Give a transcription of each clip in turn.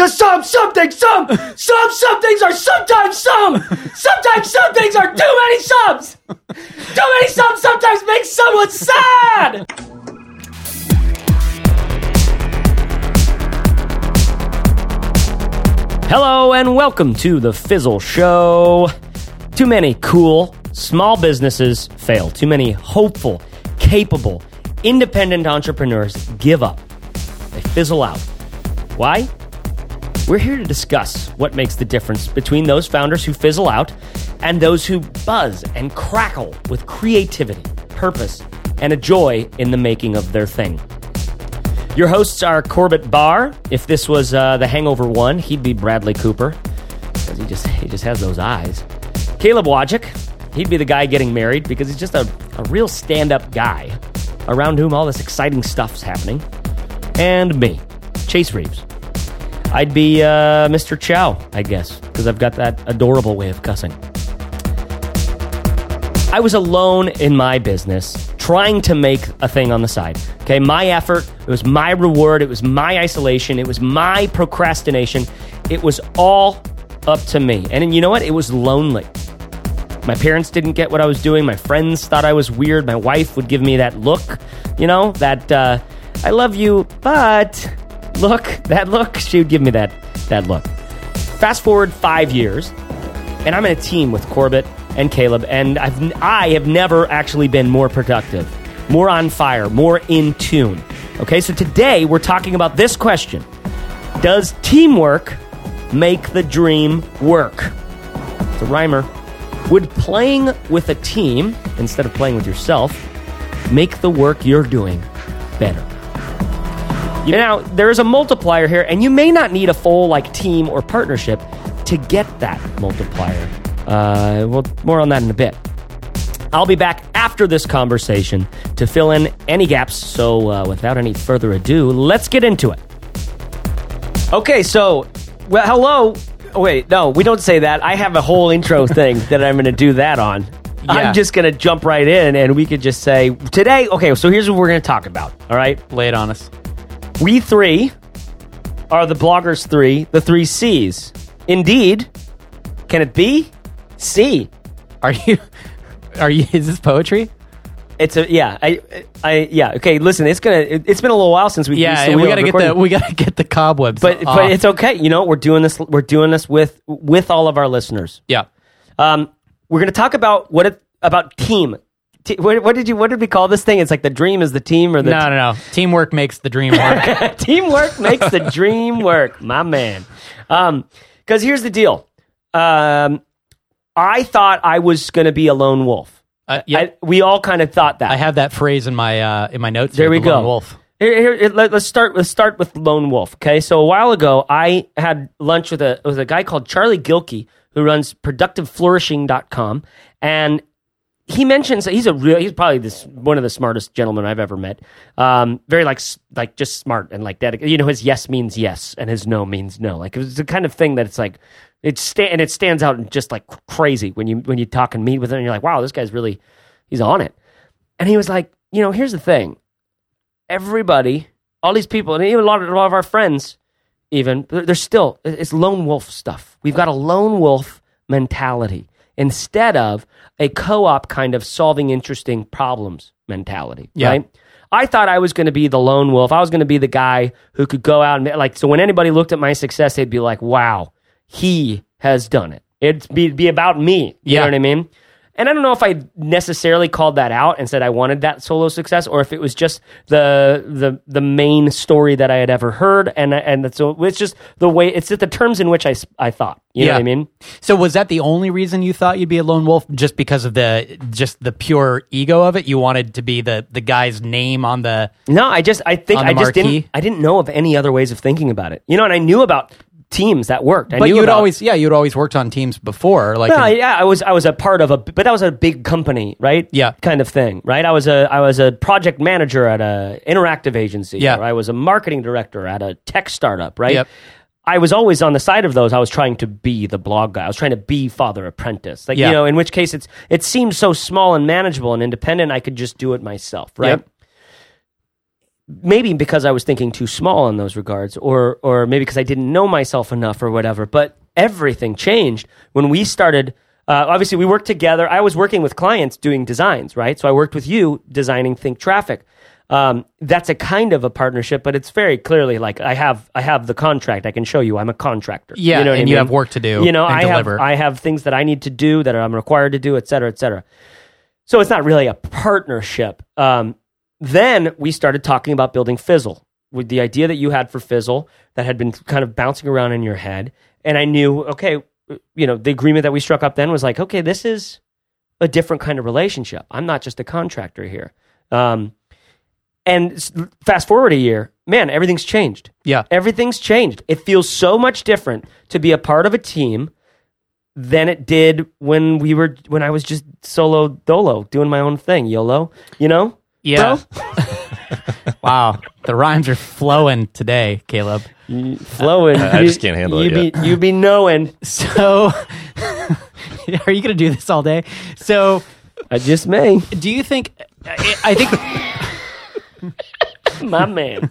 So some, some things, some, some, some things are sometimes some. Sometimes some things are too many subs. Too many subs sometimes make someone sad. Hello and welcome to the Fizzle Show. Too many cool small businesses fail. Too many hopeful, capable, independent entrepreneurs give up. They fizzle out. Why? We're here to discuss what makes the difference between those founders who fizzle out and those who buzz and crackle with creativity, purpose, and a joy in the making of their thing. Your hosts are Corbett Barr. If this was uh, the Hangover one, he'd be Bradley Cooper because he just he just has those eyes. Caleb Wojcik, he'd be the guy getting married because he's just a, a real stand-up guy around whom all this exciting stuff's happening. And me, Chase Reeves. I'd be uh, Mr. Chow, I guess, because I've got that adorable way of cussing. I was alone in my business trying to make a thing on the side. Okay, my effort, it was my reward, it was my isolation, it was my procrastination. It was all up to me. And you know what? It was lonely. My parents didn't get what I was doing. My friends thought I was weird. My wife would give me that look, you know, that uh, I love you, but look, that look. She would give me that that look. Fast forward five years, and I'm in a team with Corbett and Caleb, and I've I have never actually been more productive, more on fire, more in tune. Okay, so today we're talking about this question: Does teamwork make the dream work? It's a rhymer. Would playing with a team instead of playing with yourself make the work you're doing better? Now, there's a multiplier here, and you may not need a full like team or partnership to get that multiplier. Uh, well, more on that in a bit. I'll be back after this conversation to fill in any gaps. So, uh, without any further ado, let's get into it. Okay, so, well, hello. Oh, wait, no, we don't say that. I have a whole intro thing that I'm going to do that on. Yeah. I'm just going to jump right in, and we could just say today. Okay, so here's what we're going to talk about. All right, Lay it on us. We three are the bloggers three, the three C's. Indeed, can it be? C. Are you? Are you? Is this poetry? It's a yeah. I I yeah. Okay, listen. It's gonna. It, has been a little while since we. Yeah, used the we gotta get the we gotta get the cobwebs. But off. but it's okay. You know we're doing this. We're doing this with with all of our listeners. yeah. Um, we're gonna talk about what it, about team. T- what, what did you? What did we call this thing? It's like the dream is the team or the No, no, no. Teamwork makes the dream work. Teamwork makes the dream work, my man. Um, because here's the deal. Um, I thought I was going to be a lone wolf. uh, yeah, I, we all kind of thought that. I have that phrase in my uh, in my notes. There here, we the go. Wolf. Here, here, here, let, us start. Let's start with lone wolf. Okay, so a while ago, I had lunch with a with a guy called Charlie Gilkey who runs ProductiveFlourishing.com, and he mentions he's a real he's probably this one of the smartest gentlemen I've ever met. Um, very like like just smart and like dedicated. You know, his yes means yes and his no means no. Like it's the kind of thing that it's like it's sta- and it stands out just like crazy when you when you talk and meet with him. And you're like, wow, this guy's really he's on it. And he was like, you know, here's the thing. Everybody, all these people, and even a lot of, a lot of our friends, even they're still it's lone wolf stuff. We've got a lone wolf mentality instead of a co-op kind of solving interesting problems mentality, Yeah. right? I thought I was going to be the lone wolf. I was going to be the guy who could go out and like so when anybody looked at my success they'd be like, "Wow, he has done it." It'd be, be about me. You Yeah. know what I mean? And I don't know if I necessarily called that out and said I wanted that solo success, or if it was just the the the main story that I had ever heard, and and so it's just the way it's just the terms in which I I thought. You know Yeah. what I mean? So was that the only reason you thought you'd be a lone wolf? Just because of the just the pure ego of it? You wanted to be the the guy's name on the No, I just I think I just marquee? didn't I didn't know of any other ways of thinking about it. You know, and I knew about teams that worked. I But knew you'd about, always yeah, you'd always worked on teams before. Like Well, in- yeah, I was I was a part of a, but that was a big company, right? Yeah. kind of thing, right? I was a I was a project manager at a interactive agency. Yeah. or I was a marketing director at a tech startup, right? Yep. I was always on the side of those. I was trying to be the blog guy. I was trying to be Father Apprentice, like Yeah. you know. In which case, it's it seemed so small and manageable and independent. I could just do it myself, right? Yep. Maybe because I was thinking too small in those regards, or or maybe because I didn't know myself enough or whatever. But everything changed when we started. Uh, obviously, we worked together. I was working with clients doing designs, right? So I worked with you designing Think Traffic. Um, that's a kind of a partnership, but it's very clearly like I have I have the contract. I can show you. I'm a contractor. Yeah, you know and I you have work to do You know, and I deliver. have I have things that I need to do that I'm required to do, et cetera, et cetera. So it's not really a partnership. Um, then we started talking about building Fizzle with the idea that you had for Fizzle that had been kind of bouncing around in your head. And I knew, okay, you know, the agreement that we struck up then was like, okay, this is a different kind of relationship. I'm not just a contractor here. Um, and fast forward a year, man, everything's changed. Yeah. Everything's changed. It feels so much different to be a part of a team than it did when we were when I was just solo dolo doing my own thing, YOLO. You know? Yeah. Bro? wow. The rhymes are flowing today, Caleb. Flowing. I- I just can't handle you it Be, you be knowing. So, are you going to do this all day? So, I just may. do you think? I I think My man.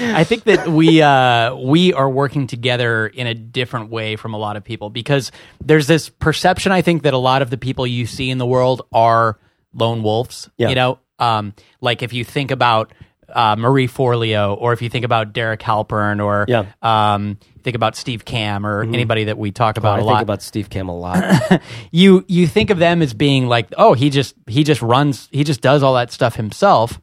I think that we uh, we are working together in a different way from a lot of people because there's this perception. I think that a lot of the people you see in the world are lone wolves. Yeah. You know, um, like if you think about uh, Marie Forleo, or if you think about Derek Halpern, or Yeah. um, think about Steve Kamb, or anybody that we talk about I a think lot. about Steve Kamb a lot. you you think of them as being like, oh, he just he just runs, he just does all that stuff himself.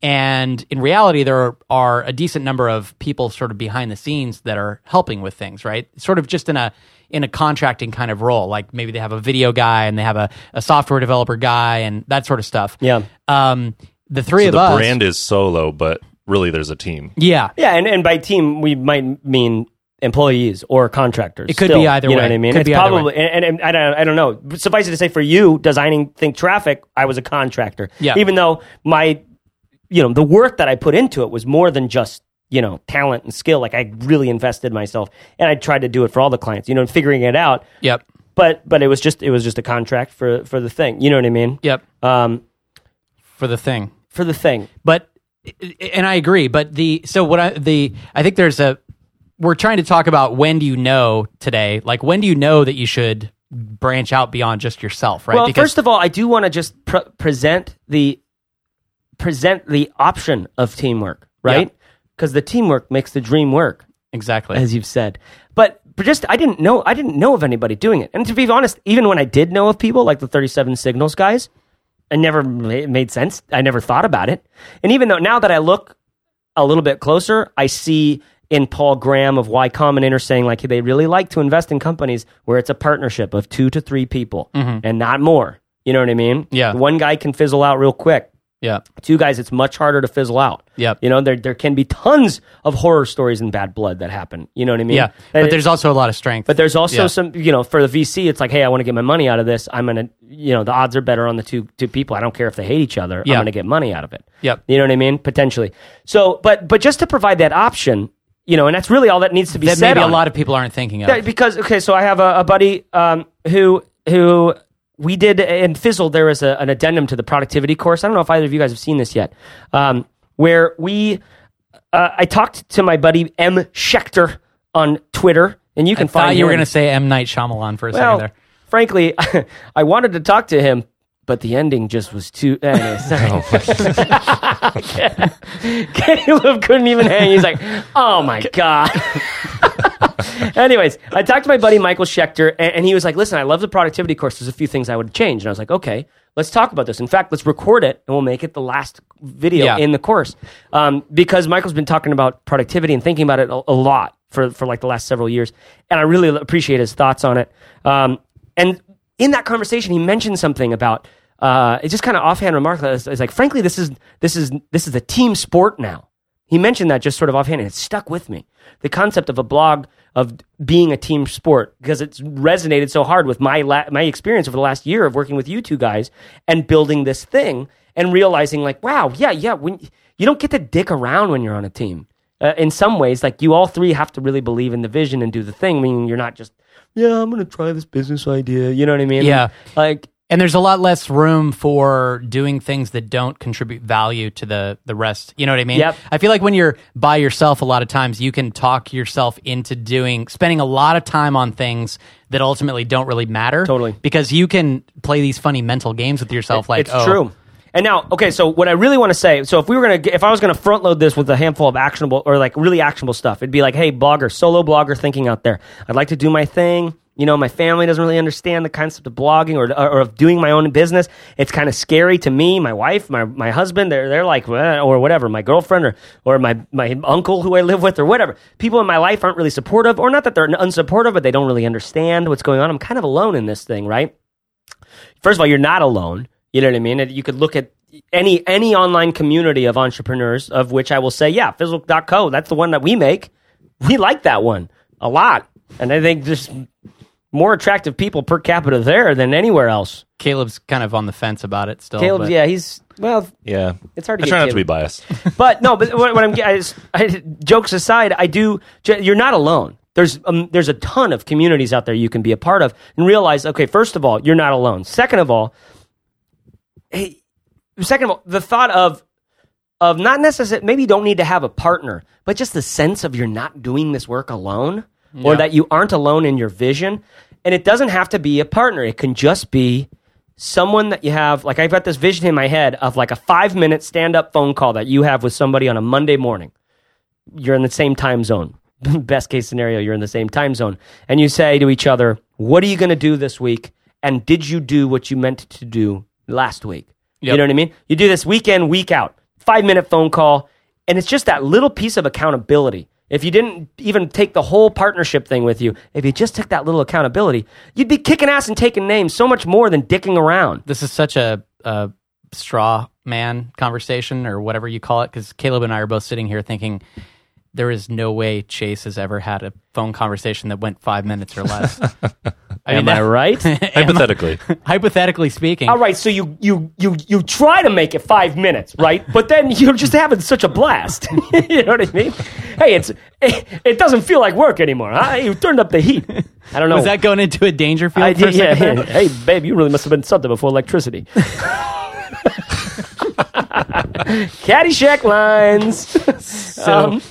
And in reality, there are a decent number of people sort of behind the scenes that are helping with things, right? Sort of just in a in a contracting kind of role. Like maybe they have a video guy and they have a, a software developer guy and that sort of stuff. Yeah. Um, the three So of the us. brand is solo, but really there's a team. yeah. Yeah, and, and by team we might mean employees or contractors. It could still, be either you know way. what I mean? Could it's probably and, and, and I don't I don't know. Suffice it to say, for you designing Think Traffic, I was a contractor. Yeah. Even though my you know the work that I put into it was more than just you know talent and skill. Like I really invested myself, and I tried to do it for all the clients. You know, figuring it out. Yep. But but it was just it was just a contract for for the thing. You know what I mean? Yep. Um, For the thing. for the thing. but and I agree. But the so what I the I think there's a we're trying to talk about when do you know today? Like when do you know that you should branch out beyond just yourself, right? Well, first of all, I do want to just pr- present the present the option of teamwork, right? Because the teamwork makes the dream work, exactly. as you've said. But but just I didn't know I didn't know of anybody doing it. And to be honest, even when I did know of people like the 37 Signals guys, I never made sense. I never thought about it. And even though now that I look a little bit closer, I see in Paul Graham of Y Combinator saying like they really like to invest in companies where it's a partnership of two to three people mm-hmm. and not more. You know what I mean? Yeah. One guy can fizzle out real quick. Yeah. Two guys, it's much harder to fizzle out. Yeah. You know, there there can be tons of horror stories and bad blood that happen. You know what I mean? Yeah. And But it- there's also a lot of strength. but there's also Yeah. some, you know, for the VC, it's like, hey, I want to get my money out of this. I'm gonna, you know, the odds are better on the two two people. I don't care if they hate each other. Yeah. I'm gonna get money out of it. Yep. You know what I mean? Potentially. So, but but just to provide that option, you know, and that's really all that needs to be that said. maybe a on it. lot of people aren't thinking of. Yeah, because okay, so I have a, a buddy um, who who we did in Fizzle. There was a, an addendum to the productivity course. I don't know if either of you guys have seen this yet, um, where we uh, I talked to my buddy M Schechter on Twitter, and you can I can thought find you were going to say M Night Shyamalan for a Well, second there. frankly, I wanted to talk to him, but the ending just was too. Anyways, Caleb couldn't even hang. He's like, "Oh my god." Anyways, I talked to my buddy Michael Schechter, and, and he was like, "Listen, I love the productivity course. There's a few things I would change." And I was like, "Okay, let's talk about this. In fact, let's record it, and we'll make it the last video Yeah. in the course." Um, because Michael's been talking about productivity and thinking about it a, a lot for for like the last several years, and I really appreciate his thoughts on it. Um, and in that conversation, he mentioned something about uh, it's just kind of offhand remark. It's, it's like, frankly, this is this is this is a team sport now. He mentioned that just sort of offhand, and it stuck with me. The concept of a blog of being a team sport because it's resonated so hard with my la- my experience over the last year of working with you two guys and building this thing and realizing like, wow, yeah, yeah, when you don't get to dick around when you're on a team. Uh, in some ways, like you all three have to really believe in the vision and do the thing. Meaning you're not just, yeah, I'm gonna try this business idea. You know what I mean? Yeah. Like And there's a lot less room for doing things that don't contribute value to the the rest. You know what I mean? Yep. I feel like when you're by yourself, a lot of times you can talk yourself into doing spending a lot of time on things that ultimately don't really matter. Totally. because you can play these funny mental games with yourself. like, it's oh, true. And now, okay, so what I really want to say, so if we were gonna, if I was gonna front load this with a handful of actionable or like really actionable stuff, it'd be like, hey, blogger, solo blogger thinking out there, I'd like to do my thing. You know, my family doesn't really understand the concept of blogging or, or of doing my own business. It's kind of scary to me, my wife, my, my husband. They're they're like, or whatever, my girlfriend or or my my uncle who I live with or whatever. People in my life aren't really supportive, or not that they're unsupportive, but they don't really understand what's going on. I'm kind of alone in this thing, right? first of all, you're not alone. You know what I mean? You could look at any any online community of entrepreneurs, of which I will say, yeah, Fizzle.co, that's the one that we make. We like that one a lot. And I think there's more attractive people per capita there than anywhere else. Caleb's kind of on the fence about it still. Caleb, but- yeah, he's, well, Yeah. It's hard to I get try not to Caleb. be biased. but no, but what, what I'm I, just- I, jokes aside, I do. You're not alone. There's um, there's a ton of communities out there you can be a part of and realize. Okay, first of all, you're not alone. Second of all, hey, second of all, the thought of of not necessarily maybe you don't need to have a partner, but just the sense of you're not doing this work alone, or that you aren't alone in your vision. And it doesn't have to be a partner. It can just be someone that you have. Like I've got this vision in my head of like a five minute stand up phone call that you have with somebody on a Monday morning. You're in the same time zone. Best case scenario, you're in the same time zone, and you say to each other, "What are you going to do this week?" And did you do what you meant to do last week? You know what I mean? You do this week in, week out, five minute phone call, and it's just that little piece of accountability. If you didn't even take the whole partnership thing with you, if you just took that little accountability, you'd be kicking ass and taking names so much more than dicking around. this is such a, a straw man conversation or whatever you call it because caleb and i are both sitting here thinking there is no way chase has ever had a phone conversation that went five minutes or less I Am I right? Hypothetically. hypothetically speaking All right, so you you you you try to make it five minutes, right? But then you're just having such a blast. you know what I mean? Hey, it's it, it doesn't feel like work anymore. Huh? You turned up the heat. I don't know. was that going into a danger field I for a did, yeah, yeah. Hey, babe, you really must have been something before electricity. Caddyshack lines. So, Um,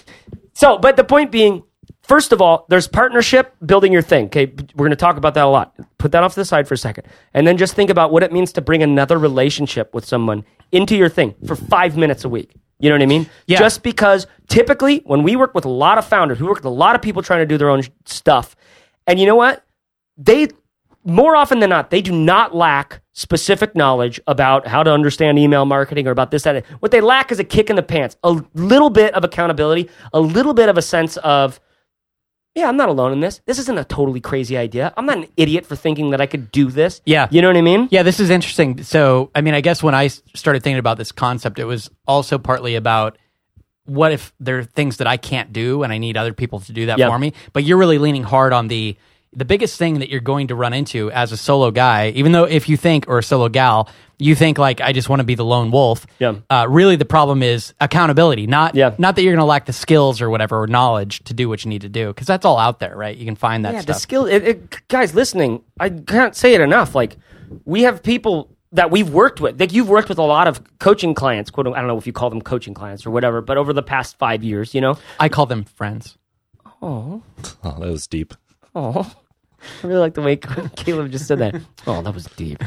so, but the point being, first of all, there's partnership building your thing. Okay, we're going to talk about that a lot. Put that off to the side for a second, and then just think about what it means to bring another relationship with someone into your thing for five minutes a week. You know what I mean? Yeah. Just because typically when we work with a lot of founders, we work with a lot of people trying to do their own stuff, and you know what? They more often than not, they do not lack specific knowledge about how to understand email marketing or about this, that. What they lack is a kick in the pants, a little bit of accountability, a little bit of a sense of, yeah, I'm not alone in this. This isn't a totally crazy idea. I'm not an idiot for thinking that I could do this. Yeah. You know what I mean? Yeah, this is interesting. So, I mean, I guess when I started thinking about this concept, it was also partly about what if there are things that I can't do and I need other people to do that Yeah. for me. But you're really leaning hard on the the biggest thing that you're going to run into as a solo guy, even though if you think or a solo gal, you think like I just want to be the lone wolf. Yeah. Uh, really, the problem is accountability. Not Yeah. not that you're going to lack the skills or whatever or knowledge to do what you need to do because that's all out there, right? You can find that stuff. Yeah, stuff. the skill. It, it, guys, listening, I can't say it enough. Like, we have people that we've worked with. Like, you've worked with a lot of coaching clients. Quote, I don't know if you call them coaching clients or whatever, but over the past five years, you know. I call them friends. Oh, Oh, that was deep. Oh, I really like the way Caleb just said that. Oh, that was deep.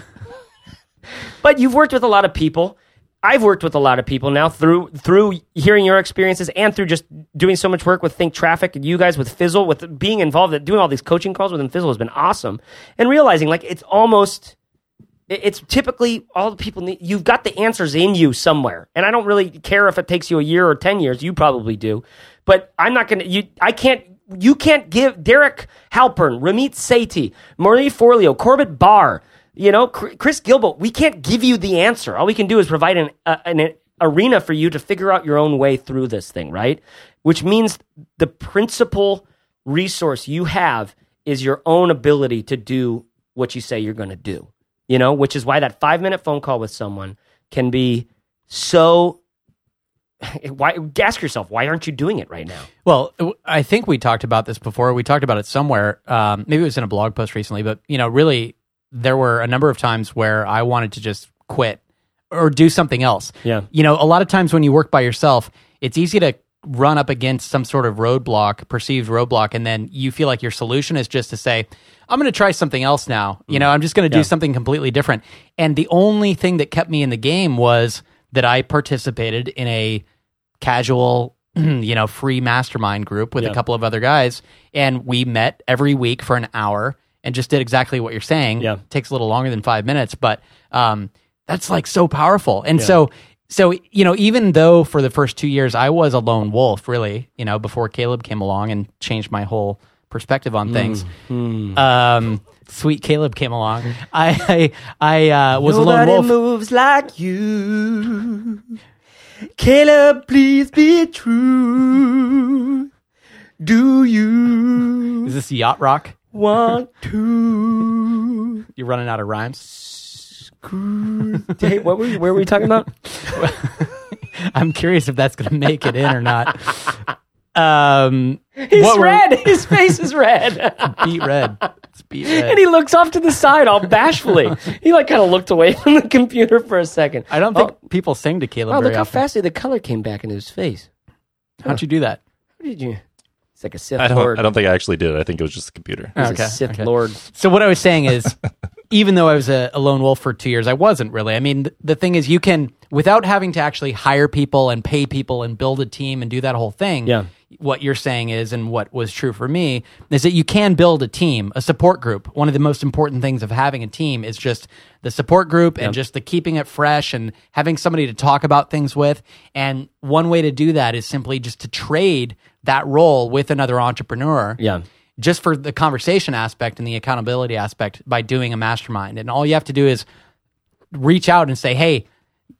but you've worked with a lot of people. I've worked with a lot of people now through through hearing your experiences and through just doing so much work with Think Traffic and you guys with Fizzle, with being involved, doing all these coaching calls within Fizzle has been awesome. And realizing like it's almost it's typically all the people need you've got the answers in you somewhere and i don't really care if it takes you a year or 10 years you probably do but i'm not gonna you i can't you can't give derek halpern ramit sethi marie forleo corbett barr you know chris guillebeau we can't give you the answer all we can do is provide an, uh, an arena for you to figure out your own way through this thing right which means the principal resource you have is your own ability to do what you say you're going to do you know, which is why that five minute phone call with someone can be so. Why ask yourself why aren't you doing it right now? Well, I think we talked about this before. We talked about it somewhere. Um, maybe it was in a blog post recently, but you know, really, there were a number of times where I wanted to just quit or do something else. Yeah. You know, a lot of times when you work by yourself, it's easy to run up against some sort of roadblock, perceived roadblock, and then you feel like your solution is just to say, I'm going to try something else now. You know, I'm just going to do something completely different. And the only thing that kept me in the game was that I participated in a casual, you know, free mastermind group with Yeah. a couple of other guys. And we met every week for an hour and just did exactly what you're saying. Yeah. takes a little longer than five minutes, but um, that's like so powerful. And so, so, you know, even though for the first two years I was a lone wolf, really, you know, before Caleb came along and changed my whole perspective on things. Mm-hmm. Um, sweet Caleb came along. I, I, I uh, was a lone wolf. moves like you. Caleb, please be true. Do you Is this yacht rock? want to? You're running out of rhymes. Hey, what were we, where were we talking about? I'm curious if that's going to make it in or not. Um, He's what were- red. His face is red. beet red. It's beet red. and he looks off to the side all bashfully. he like kind of looked away from the computer for a second. I don't think people sing to Caleb Oh, very look how often. fast the color came back into his face. How'd you do that? How did you? It's like a Sith I don't. Lord. I don't think I actually did. It. I think it was just the computer. He's Okay, a Sith okay. Lord. So what I was saying is, even though I was a, a lone wolf for two years, I wasn't really. I mean, th- the thing is, you can without having to actually hire people and pay people and build a team and do that whole thing. Yeah. What you're saying is, and what was true for me, is that you can build a team, a support group. One of the most important things of having a team is just the support group and just the keeping it fresh and having somebody to talk about things with. And one way to do that is simply just to trade that role with another entrepreneur Yeah. just for the conversation aspect and the accountability aspect by doing a mastermind. And all you have to do is reach out and say, "Hey,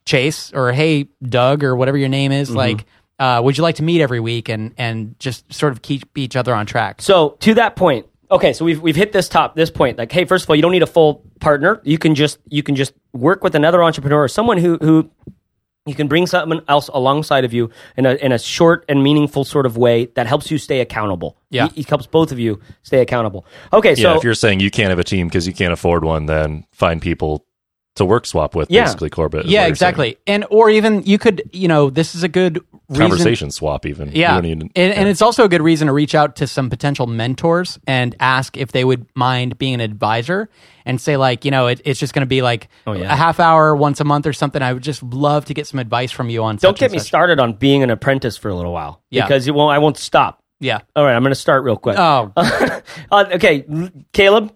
Chase," or "Hey, Doug," or whatever your name Mm-hmm. is. Like, uh, would you like to meet every week and and just sort of keep each other on track? So to that point, okay, so we've we've hit this top this point. Like, hey, first of all, you don't need a full partner. You can just you can just work with another entrepreneur or someone who who you can bring someone else alongside of you in a in a short and meaningful sort of way that helps you stay accountable. Yeah. it, it helps both of you stay accountable. Okay, yeah. so if you're saying you can't have a team because you can't afford one, then find people to work swap with. Yeah. Basically, Corbett. Yeah, what you're exactly. And or even you could, you know, this is a good reason. Conversation swap, even. Yeah, even- and, and it's also a good reason to reach out to some potential mentors and ask if they would mind being an advisor and say like, you know, it, it's just going to be like Oh, yeah. a half hour once a month or something. I would just love to get some advice from you on. don't get me such. started on being an apprentice for a little while Yeah. because you won't, I won't stop. Yeah. All right, I'm going to start real quick. Oh, Uh, okay, Caleb,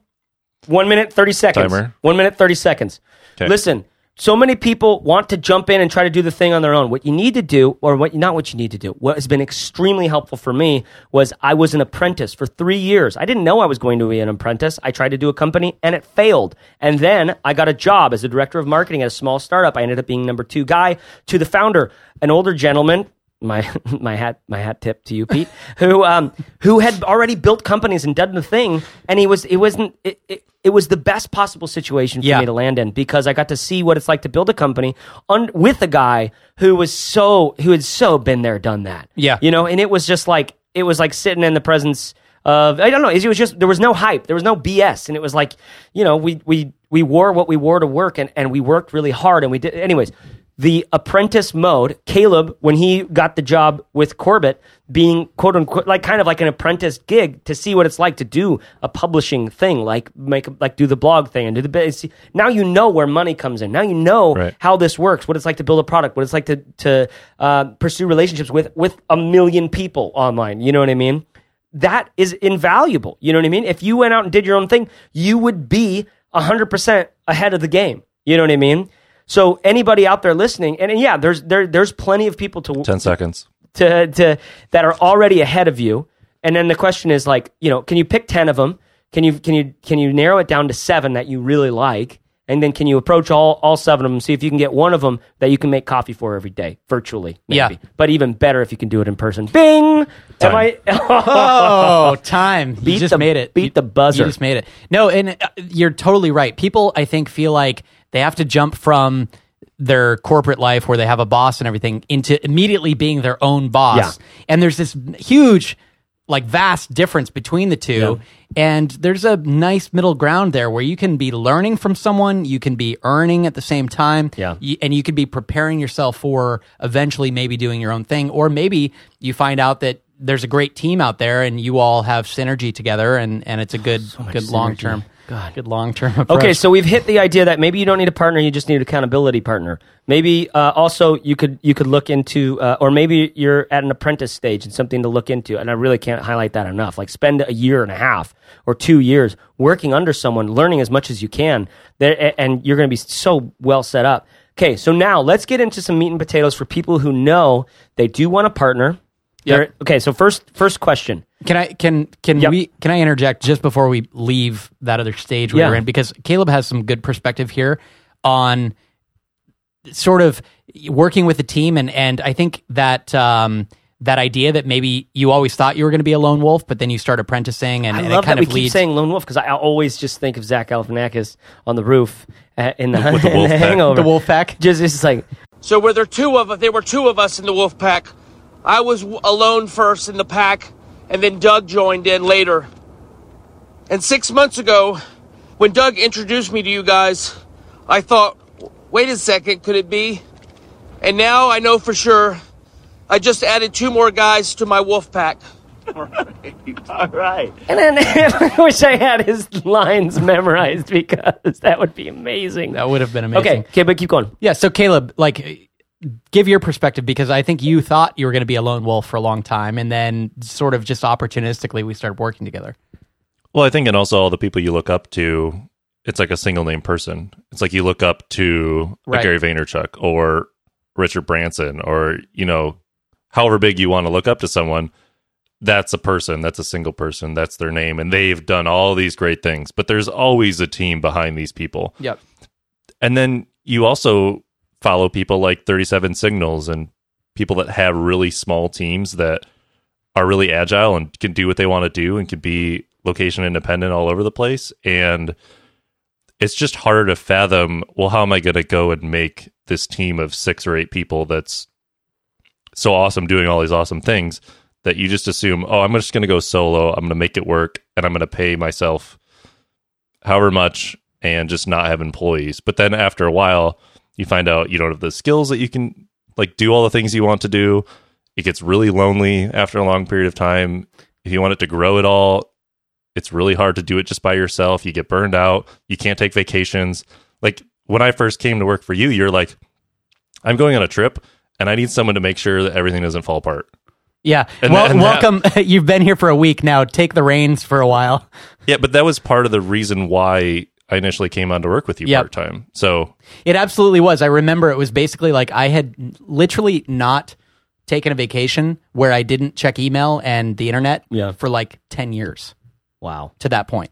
one minute, 30 seconds. Timer. One minute, 30 seconds. Listen, so many people want to jump in and try to do the thing on their own. What you need to do, or what not what you need to do, what has been extremely helpful for me was I was an apprentice for three years. I didn't know I was going to be an apprentice. I tried to do a company and it failed. And then I got a job as a director of marketing at a small startup. I ended up being number two guy to the founder, an older gentleman my my hat my hat tip to you, Pete, who um who had already built companies and done the thing, and he was it wasn't it, it, it was the best possible situation for Yeah. me to land in because I got to see what it's like to build a company on with a guy who was so who had so been there, done that. Yeah. you know, and it was just like it was like sitting in the presence of I don't know. It was just there was no hype, there was no BS, and it was like you know we we we wore what we wore to work, and and we worked really hard, and we did anyways. The apprentice mode, Caleb, when he got the job with Corbett, being quote unquote like kind of like an apprentice gig to see what it's like to do a publishing thing, like make like do the blog thing and do the. Now you know where money comes in. Now you know Right. how this works, what it's like to build a product, what it's like to to uh, pursue relationships with with a million people online. You know what I mean? That is invaluable. You know what I mean? If you went out and did your own thing, you would be hundred percent ahead of the game. You know what I mean? So anybody out there listening, and yeah, there's there there's plenty of people to Ten seconds. to to that are already ahead of you. And then the question is like, you know, can you pick 10 of them? Can you can you can you narrow it down to 7 that you really like? And then can you approach all all 7 of them see if you can get one of them that you can make coffee for every day virtually maybe. Yeah. But even better if you can do it in person. Bing. Am I oh, time! Beat you just the- made it. beat You- the buzzer. You just made it. No, and uh, you're totally right. People, I think, feel like they have to jump from their corporate life where they have a boss and everything into immediately being their own boss. Yeah. And there's this huge like vast difference between the two. And there's a nice middle ground there where you can be learning from someone, you can be earning at the same time, Yeah. y- and you could be preparing yourself for eventually maybe doing your own thing, or maybe you find out that there's a great team out there and you all have synergy together, and and it's a good good long term, God. good long term approach. Okay, so we've hit the idea that maybe you don't need a partner; you just need an accountability partner. Maybe uh, also you could you could look into, uh, or maybe you're at an apprentice stage and something to look into. And I really can't highlight that enough. Like spend a year and a half or two years working under someone, learning as much as you can, there, and you're going to be so well set up. Okay, so now let's get into some meat and potatoes for people who know they do want a partner. Yep. They're- Okay, so first first question. Can I can can Yep. we can I interject just before we leave that other stage we Yeah. were in because Caleb has some good perspective here on sort of working with the team and and I think that um that idea that maybe you always thought you were going to be a lone wolf, but then you start apprenticing and, I and love it kind that we of keep leads. saying lone wolf because I always just think of Zach Galifianakis on the roof uh, in the, With the in wolf pack. Hangover. the wolf pack. Just it's like So were there two of us? There were two of us in the wolf pack. I was w- alone first in the pack, and then Doug joined in later. And six months ago, when Doug introduced me to you guys, I thought, wait a second, could it be? And now I know for sure. I just added two more guys to my wolf pack. All right. All right. And then I wish I had his lines memorized because that would be amazing. That would have been amazing. okay, okay, but keep going. Yeah, so Caleb, like give your perspective because I think you thought you were going to be a lone wolf for a long time and then sort of just opportunistically we started working together. Well, I think, and also all the people you look up to, it's like a single name person. It's like you look up to Right. Gary Vaynerchuk or Richard Branson, or you know, however big you want to look up to someone. That's a person. That's a single person. That's their name, and they've done all these great things. But there's always a team behind these people. Yep. And then you also follow people like 37 Signals and people that have really small teams that are really agile and can do what they want to do and can be location independent all over the place. And it's just harder to fathom, well, how am I going to go and make this team of six or eight people that's so awesome doing all these awesome things that you just assume, oh, I'm just going to go solo. I'm going to make it work and I'm going to pay myself however much and just not have employees. But then after a while, you find out you don't have the skills that you can like do all the things you want to do. It gets really lonely after a long period of time. If you want it to grow at all, it's really hard to do it just by yourself. You get burned out. You can't take vacations. Like when I first came to work for you, you're like, I'm going on a trip and I need someone to make sure that everything doesn't fall apart. Yeah. And well, that- and that- welcome. You've been here for a week now. Take the reins for a while. Yeah, but that was part of the reason why I initially came on to work with you Yep. part time. So It absolutely was. I remember it was basically like I had literally not taken a vacation where I didn't check email and the internet Yeah. for like 10 years Wow. to that point.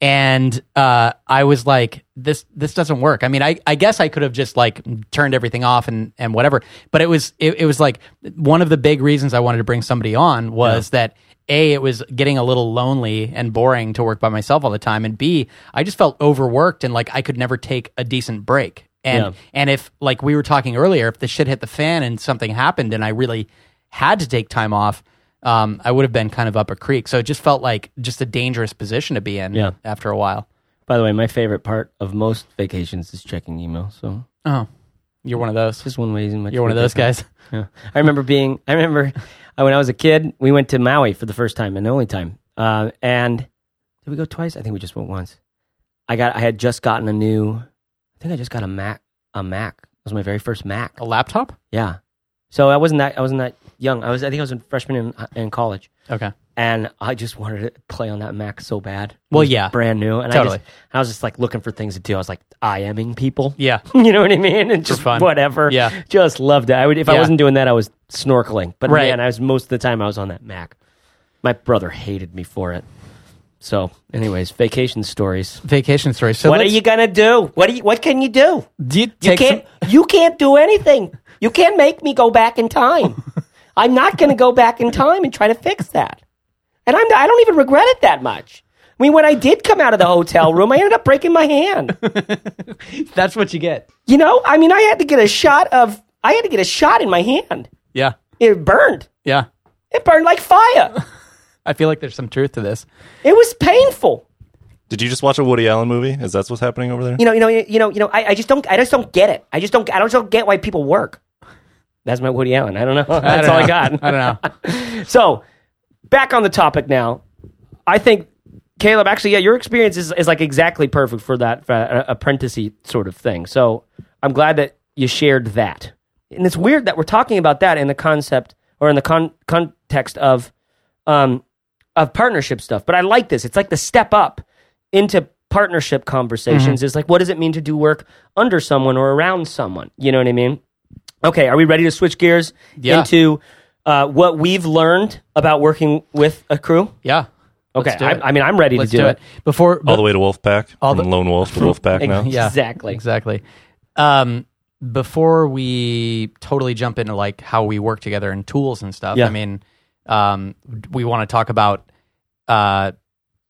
And uh, I was like, this this doesn't work. I mean, I, I guess I could have just like turned everything off and, and whatever. But it was it, it was like one of the big reasons I wanted to bring somebody on was that a it was getting a little lonely and boring to work by myself all the time, and b I just felt overworked and like I could never take a decent break. And Yeah. and if like we were talking earlier, if the shit hit the fan and something happened and I really had to take time off, um, I would have been kind of up a creek. So it just felt like just a dangerous position to be in Yeah. after a while. By the way, my favorite part of most vacations is checking email. So Oh, you're one of those. just one way. You're one of those guys. Yeah. I remember being, I remember when I was a kid, we went to Maui for the first time and the only time. Uh, and did we go twice? I think we just went once. I got, I had just gotten a new, I think I just got a Mac, a Mac. It was my very first Mac. A laptop? Yeah. So I wasn't that, I wasn't that young. I was, I think I was a freshman in, in college. Okay. And I just wanted to play on that Mac so bad. Well, yeah. Brand new. And Totally. I, just, I was just like looking for things to do. I was like IMing people. Yeah. you know what I mean? And just fun. whatever. Yeah. Just loved it. I would if I wasn't doing that, I was snorkeling. But Right. man, I was most of the time I was on that Mac. My brother hated me for it. So, anyways, vacation stories. Vacation stories. So what are you gonna do? What do you? What can you do? Do you You can't. some- you can't do anything. You can't make me go back in time. I'm not gonna go back in time and try to fix that. And I'm. I don't even regret it that much. I mean, when I did come out of the hotel room, I ended up breaking my hand. that's what you get. You know, I mean, I had to get a shot of. I had to get a shot in my hand. Yeah. It burned. Yeah. It burned like fire. I feel like there's some truth to this. It was painful. Did you just watch a Woody Allen movie? Is that what's happening over there? You know, you know, you know, you know. I, I just don't. I just don't get it. I just don't. I don't, don't get why people work. That's my Woody Allen. I don't know. That's don't all I got. I don't know. So, back on the topic now. I think Caleb, actually, yeah, your experience is, is like exactly perfect for that for a, apprenticey sort of thing. So I'm glad that you shared that. And it's weird that we're talking about that in the concept or in the con- context of um, of partnership stuff. But I like this. It's like the step up into partnership conversations mm-hmm. is like, what does it mean to do work under someone or around someone? You know what I mean? Okay, are we ready to switch gears Yeah. into uh, what we've learned about working with a crew? Yeah. Okay, Let's do I, it. I mean, I'm ready Let's to do, it. Before All the way to Wolfpack. All from the- Lone Wolf to Wolfpack now. Yeah, Exactly. exactly. Um, before we totally jump into like how we work together and tools and stuff, Yeah. I mean, um, we want to talk about uh,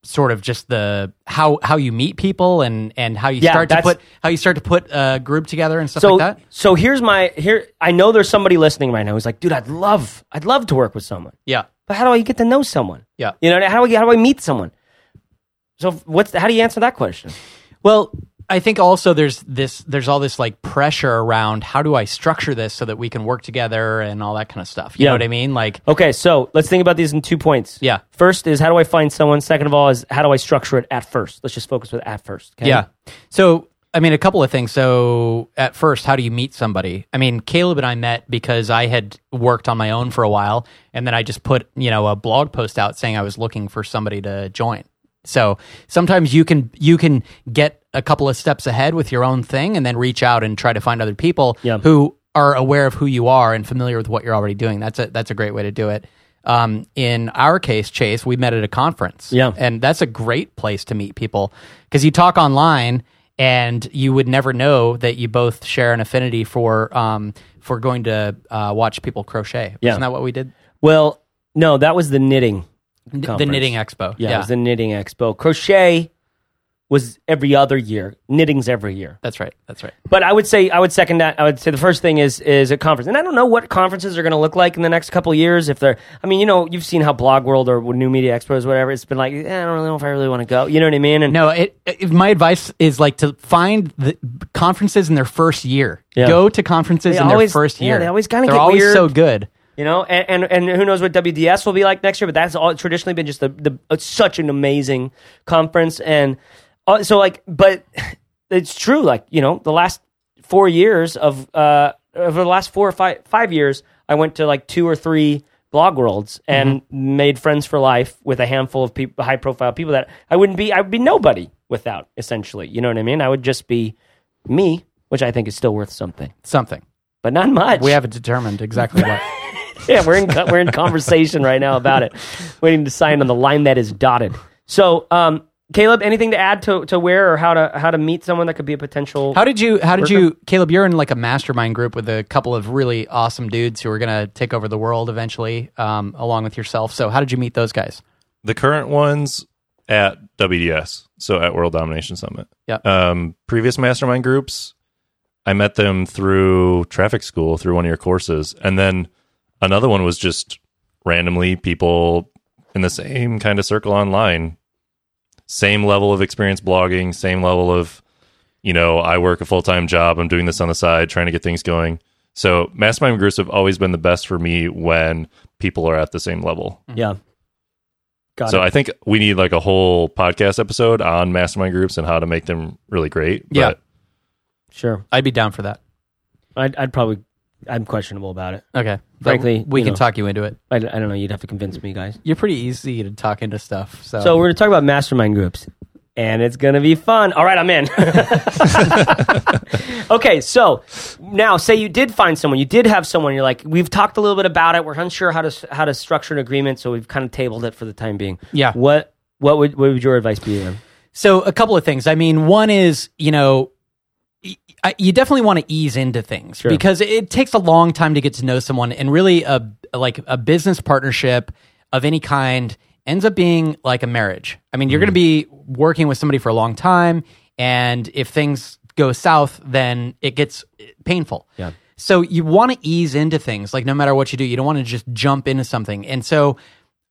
sort of just the how how you meet people and and how you Yeah, start to put how you start to put a group together and stuff So, like that. so here's my here. I know there's somebody listening right now who's like, dude, I'd love, I'd love to work with someone, Yeah, but how do I get to know someone? yeah. You know, how do I, how do I meet someone? So, what's the, how do you answer that question? Well, I think also there's this there's all this like pressure around how do I structure this so that we can work together and all that kind of stuff. You Yeah. know what I mean? Like Okay, so let's think about these in two points. Yeah. First is how do I find someone? Second of all is how do I structure it at first? Let's just focus with at first. Okay? Yeah. So, I mean, a couple of things. So, at first, how do you meet somebody? I mean, Caleb and I met because I had worked on my own for a while, and then I just put, you know, a blog post out saying I was looking for somebody to join. So sometimes you can you can get a couple of steps ahead with your own thing, and then reach out and try to find other people Yeah. who are aware of who you are and familiar with what you're already doing. That's a that's a great way to do it. Um, in our case, Chase, we met at a conference. Yeah. And that's a great place to meet people because you talk online and you would never know that you both share an affinity for um, for going to uh, watch people crochet. Yeah. Isn't that what we did? Well, no, that was the knitting. N- The knitting expo. Yeah, it was the knitting expo. Crochet was every other year. Knitting's every year. that's right. That's right. But I would say I would second that. I would say the first thing is is a conference, and I don't know what conferences are going to look like in the next couple of years. If they're, I mean, you know, you've seen how Blog World or New Media Expos, whatever, it's been like, eh, I don't really know if I really want to go. You know what I mean? And No, it, it, my advice is like to find the conferences in their first year. Yeah. Go to conferences They in always- their first yeah, year. they always kinda They're get always weird. so good. You know, and, and and who knows what WDS will be like next year? But that's all traditionally been just the, the it's such an amazing conference, and uh, so like, but it's true. Like you know, the last four years of uh over the last four or five five years, I went to like two or three blog worlds and made friends for life with a handful of people, high profile people that I wouldn't be. I would be nobody without. Essentially, you know what I mean? I would just be me, which I think is still worth something, Something. but not much. We haven't determined exactly what. yeah, we're in we're in conversation right now about it, waiting to sign on the line that is dotted. So, um, Caleb, anything to add to, to where or how to how to meet someone that could be a potential? How did you? How did Worker? you, Caleb? You're in like a mastermind group with a couple of really awesome dudes who are going to take over the world eventually, um, along with yourself. So, how did you meet those guys? The current ones at WDS, so at World Domination Summit. Yeah. Um, previous mastermind groups, I met them through traffic school through one of your courses, and then another one was just randomly people in the same kind of circle online, same level of experience blogging, same level of, you know, I work a full time job, I'm doing this on the side, trying to get things going. So mastermind groups have always been the best for me when people are at the same level. Mm-hmm. yeah, got So it. I think we need like a whole podcast episode on mastermind groups and how to make them really great. Yeah. But sure. I'd be down for that. I'd, I'd probably I'm questionable about it. Okay, Frankly, But we you can know. talk you into it. I, I don't know. You'd have to convince me, guys. You're pretty easy to talk into stuff. So, So we're gonna talk about mastermind groups, and it's gonna be fun. All right, I'm in. okay, so now say you did find someone, you did have someone. You're like, we've talked a little bit about it. We're unsure how to how to structure an agreement, so we've kind of tabled it for the time being. Yeah. What what would what would your advice be to them? So a couple of things. I mean, one is you know, you definitely want to ease into things because it takes a long time to get to know someone, and really a like a business partnership of any kind ends up being like a marriage. I mean, you're going to mm-hmm. be working with somebody for a long time, and if things go south, then it gets eh, painful. Yeah. So you want to ease into things, like no matter what you do, you don't want to just jump into something. And so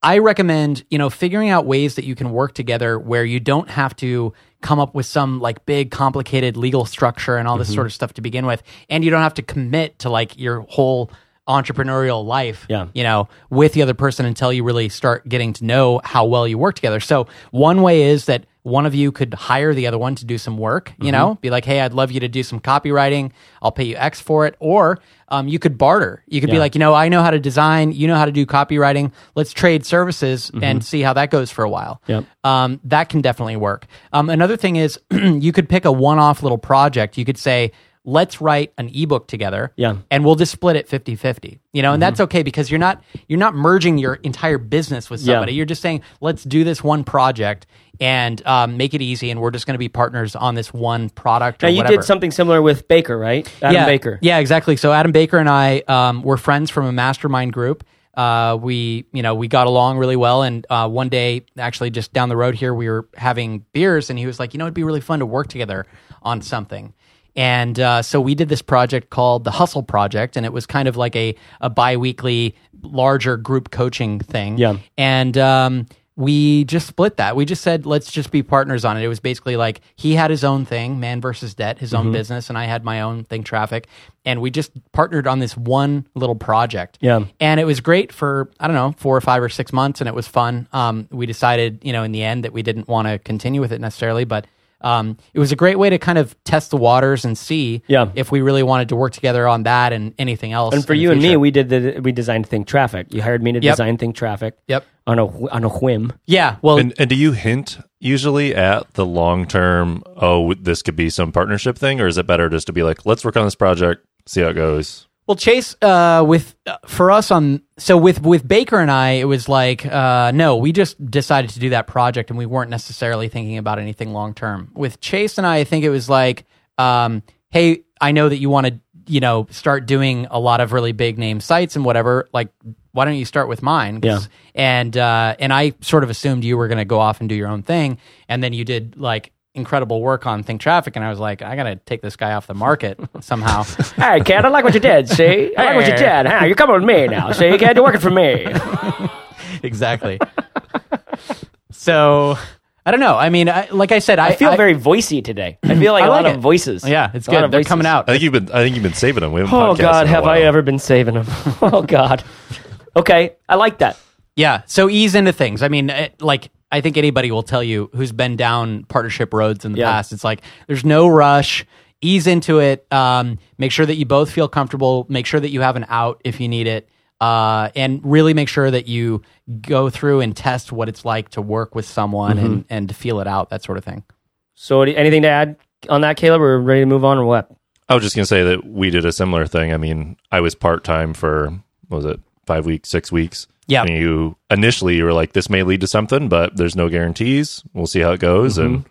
I recommend, you know, figuring out ways that you can work together where you don't have to come up with some like big complicated legal structure and all this sort mm-hmm. of stuff to begin with and you don't have to commit to like your whole entrepreneurial life, Yeah. you know, with the other person until you really start getting to know how well you work together. So one way is that one of you could hire the other one to do some work, you know, be like, hey, I'd love you to do some copywriting. I'll pay you X for it. Or um, you could barter. You could be like, you know, I know how to design, you know how to do copywriting. Let's trade services and see how that goes for a while. Yep. Um, that can definitely work. Um, another thing is you could pick a one off little project. You could say, let's write an ebook together Yeah. and we'll just split it 50-50 you know and that's okay because you're not you're not merging your entire business with Yeah. somebody you're just saying let's do this one project and um, make it easy and we're just going to be partners on this one product or Now you whatever did something similar with Baker, right? Adam yeah, Baker. Yeah, exactly. So Adam Baker and I um, were friends from a mastermind group. Uh, we, you know, we got along really well. And uh, one day, actually, just down the road here, we were having beers, and he was like, "You know, it'd be really fun to work together on something." And uh, so we did this project called the Hustle Project, and it was kind of like a a biweekly, larger group coaching thing. Yeah. And um, we just split that. We just said, let's just be partners on it. It was basically like he had his own thing, man versus debt, his Mm-hmm. own business, and I had my own thing, traffic. And we just partnered on this one little project. Yeah. And it was great for, I don't know, four or five or six months, and it was fun. Um, we decided, you know, in the end that we didn't want to continue with it necessarily, but um, it was a great way to kind of test the waters and see Yeah. if we really wanted to work together on that and anything else. And for you and me, we did the we designed Think Traffic. You hired me to Yep. design Think Traffic. Yep. On a on a whim. yeah, well, And, and do you hint usually at the long term? Oh, this could be some partnership thing, or is it better just to be like, let's work on this project, see how it goes? Well, Chase, uh, with uh, for us on so with with Baker and I, it was like uh, no, we just decided to do that project, and we weren't necessarily thinking about anything long term. With Chase and I, I think it was like, um, hey, I know that you want to, you know, start doing a lot of really big name sites and whatever. Like, why don't you start with mine? 'Cause- And uh, and I sort of assumed you were going to go off and do your own thing, and then you did like incredible work on Think Traffic, and I was like, I got to take this guy off the market somehow. Hey, kid, I like what you did. See, I like what you did. Huh? You're coming with me now. See, kid, you're working for me. exactly. so I don't know. I mean, I, like I said, I, I feel very voicey today. I feel like I a like lot it. of voices. yeah, it's A good. They're voices. coming out. I think you've been. I think you've been saving them. We Oh God, have I ever been saving them? oh God. Okay, I like that. Yeah. So ease into things. I mean, it, like I think anybody will tell you who's been down partnership roads in the Yeah. past. It's like there's no rush. Ease into it. Um, make sure that you both feel comfortable. Make sure that you have an out if you need it. Uh, and really make sure that you go through and test what it's like to work with someone Mm-hmm. and, and to feel it out, that sort of thing. So, anything to add on that, Caleb? We're ready to move on, or what? I was just gonna say that we did a similar thing. I mean, I was part time for what was it five weeks, six weeks. Yeah. And you initially you were like, this may lead to something, but there's no guarantees. We'll see how it goes. Mm-hmm. And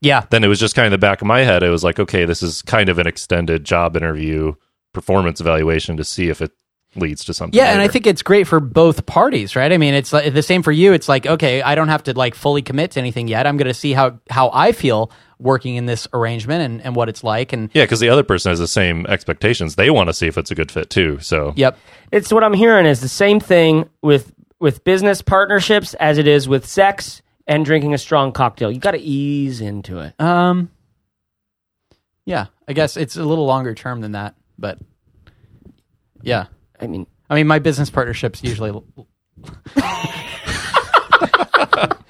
Yeah. then it was just kind of the back of my head. It was like, okay, this is kind of an extended job interview performance evaluation to see if it leads to something. Yeah, and I think it's great for both parties, right? I mean, it's like the same for you. It's like, okay, I don't have to like fully commit to anything yet. I'm going to see how how I feel working in this arrangement and, and what it's like. And yeah, because the other person has the same expectations. They want to see if it's a good fit too. So yep, It's what I'm hearing is the same thing with with business partnerships as it is with sex and drinking a strong cocktail. You got to ease into it. um, yeah, I guess it's a little longer term than that, but yeah, I mean, I mean, my business partnerships usually.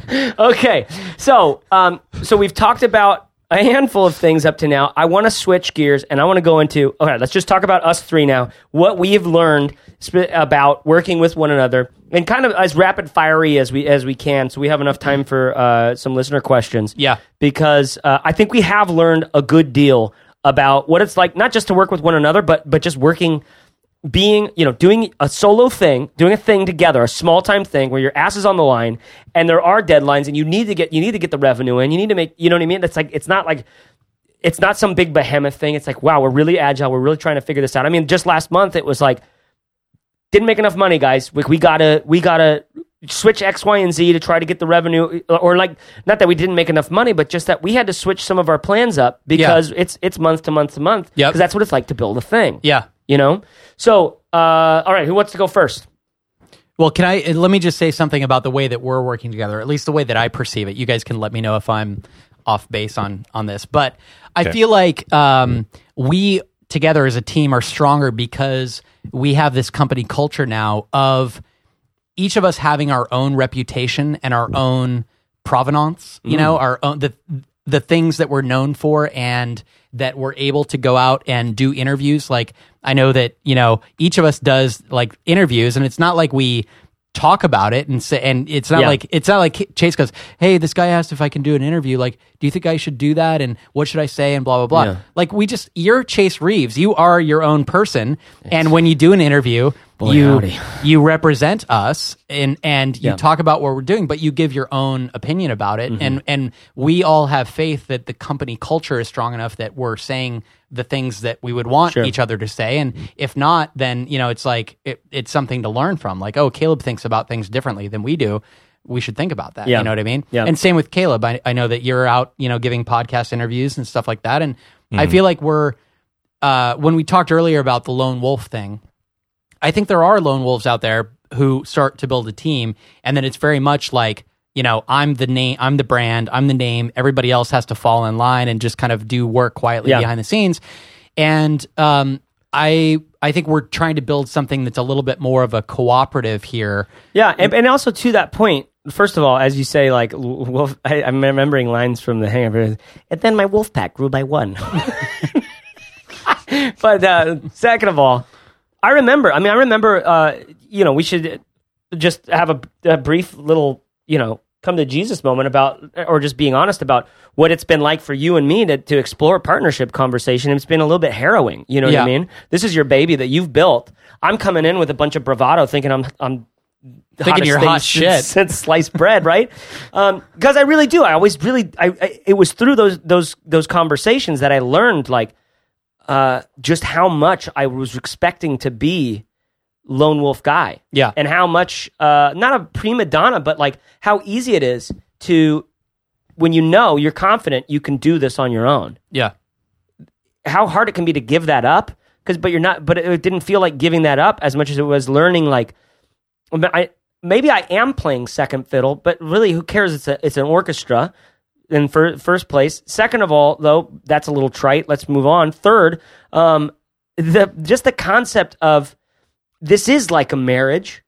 okay. So, um, so we've talked about a handful of things up to now. I want to switch gears and I want to go into. Okay, let's just talk about us three now. What we've learned sp- about working with one another, and kind of as rapid fiery as we as we can, so we have enough time for uh, some listener questions. Yeah. because uh, I think we have learned a good deal about what it's like, not just to work with one another, but but just working being, you know, doing a solo thing, doing a thing together, a small time thing where your ass is on the line and there are deadlines and you need to get you need to get the revenue in. You need to make you know what I mean? It's like it's not like it's not some big behemoth thing. It's like, wow, we're really agile. We're really trying to figure this out. I mean, just last month it was like didn't make enough money, guys. We, we gotta we gotta switch X, Y, and Z to try to get the revenue, or like not that we didn't make enough money, but just that we had to switch some of our plans up because it's it's month to month to month. Yep. because that's what it's like to build a thing. Yeah. You know. So, uh, all right, who wants to go first? Well, can I let me just say something about the way that we're working together, at least the way that I perceive it. You guys can let me know if I'm off base on on this, but I Okay. feel like um, we together as a team are stronger because we have this company culture now of each of us having our own reputation and our own provenance. You know, our own the the things that we're known for and that we're able to go out and do interviews. Like I know that you know each of us does like interviews, and it's not like we talk about it and say and it's not Yeah. like it's not like Chase goes, "Hey, this guy asked if I can do an interview. Like, do you think I should do that? And what should I say? And blah blah blah." Yeah. Like we just you're Chase Reeves. You are your own person, and when you do an interview, Boy, you howdy. you represent us and and you Yeah. talk about what we're doing, but you give your own opinion about it. Mm-hmm. And and we all have faith that the company culture is strong enough that we're saying the things that we would want Sure. each other to say. And if not, then you know it's like it, it's something to learn from. Like, oh, Caleb thinks about things differently than we do. We should think about that. Yeah. You know what I mean? Yeah. And same with Caleb. I, I know that you're out, you know, giving podcast interviews and stuff like that. And Mm-hmm. I feel like we're uh, when we talked earlier about the lone wolf thing. I think there are lone wolves out there who start to build a team, and then it's very much like you know I'm the name, I'm the brand, I'm the name. Everybody else has to fall in line and just kind of do work quietly Yeah. behind the scenes. And um, I I think we're trying to build something that's a little bit more of a cooperative here. Yeah, and, and also to that point, first of all, as you say, like wolf, I, I'm remembering lines from the Hangover, and then my wolf pack grew by one. but uh, second of all, I remember. I mean, I remember. Uh, you know, we should just have a, a brief little, you know, come to Jesus moment about, or just being honest about what it's been like for you and me to, to explore a partnership conversation. It's been a little bit harrowing. You know what Yeah. I mean? This is your baby that you've built. I'm coming in with a bunch of bravado, thinking I'm I'm Thinking you're hot shit. since sliced bread, right? Because I really do. I always really. I, I it was through those those those conversations that I learned like uh, just how much I was expecting to be lone wolf guy. Yeah. and how much uh, not a prima donna, but like how easy it is to when you know you're confident you can do this on your own. Yeah, How hard it can be to give that up because but you're not but it didn't feel like giving that up as much as it was learning like I maybe I am playing second fiddle, but really who cares? It's a it's an orchestra. In fir- first place, second of all, though, that's a little trite. Let's move on. Third, um, the just the concept of this is like a marriage,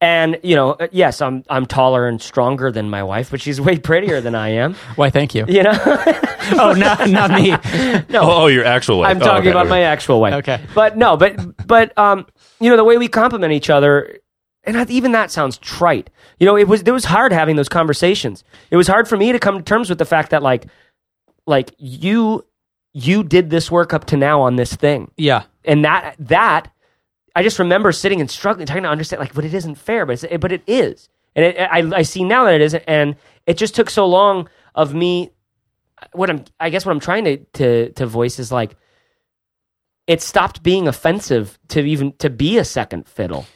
and you know, uh, yes, I'm I'm taller and stronger than my wife, but she's way prettier than I am. why? Thank you. You know, oh, not not me. Oh, oh, your actual wife. I'm Oh, talking okay, about okay. my actual wife. Okay. But no, but but um, you know the way we compliment each other, and even that sounds trite. You know, it was it was hard having those conversations. It was hard for me to come to terms with the fact that like, like you you did this work up to now on this thing, Yeah, and that that I just remember sitting and struggling, trying to understand like, but it isn't fair, but it's, but it is, and it, I I see now that it isn't, and it just took so long of me. What I'm, I guess, what I'm trying to to to voice is like, it stopped being offensive to even to be a second fiddle.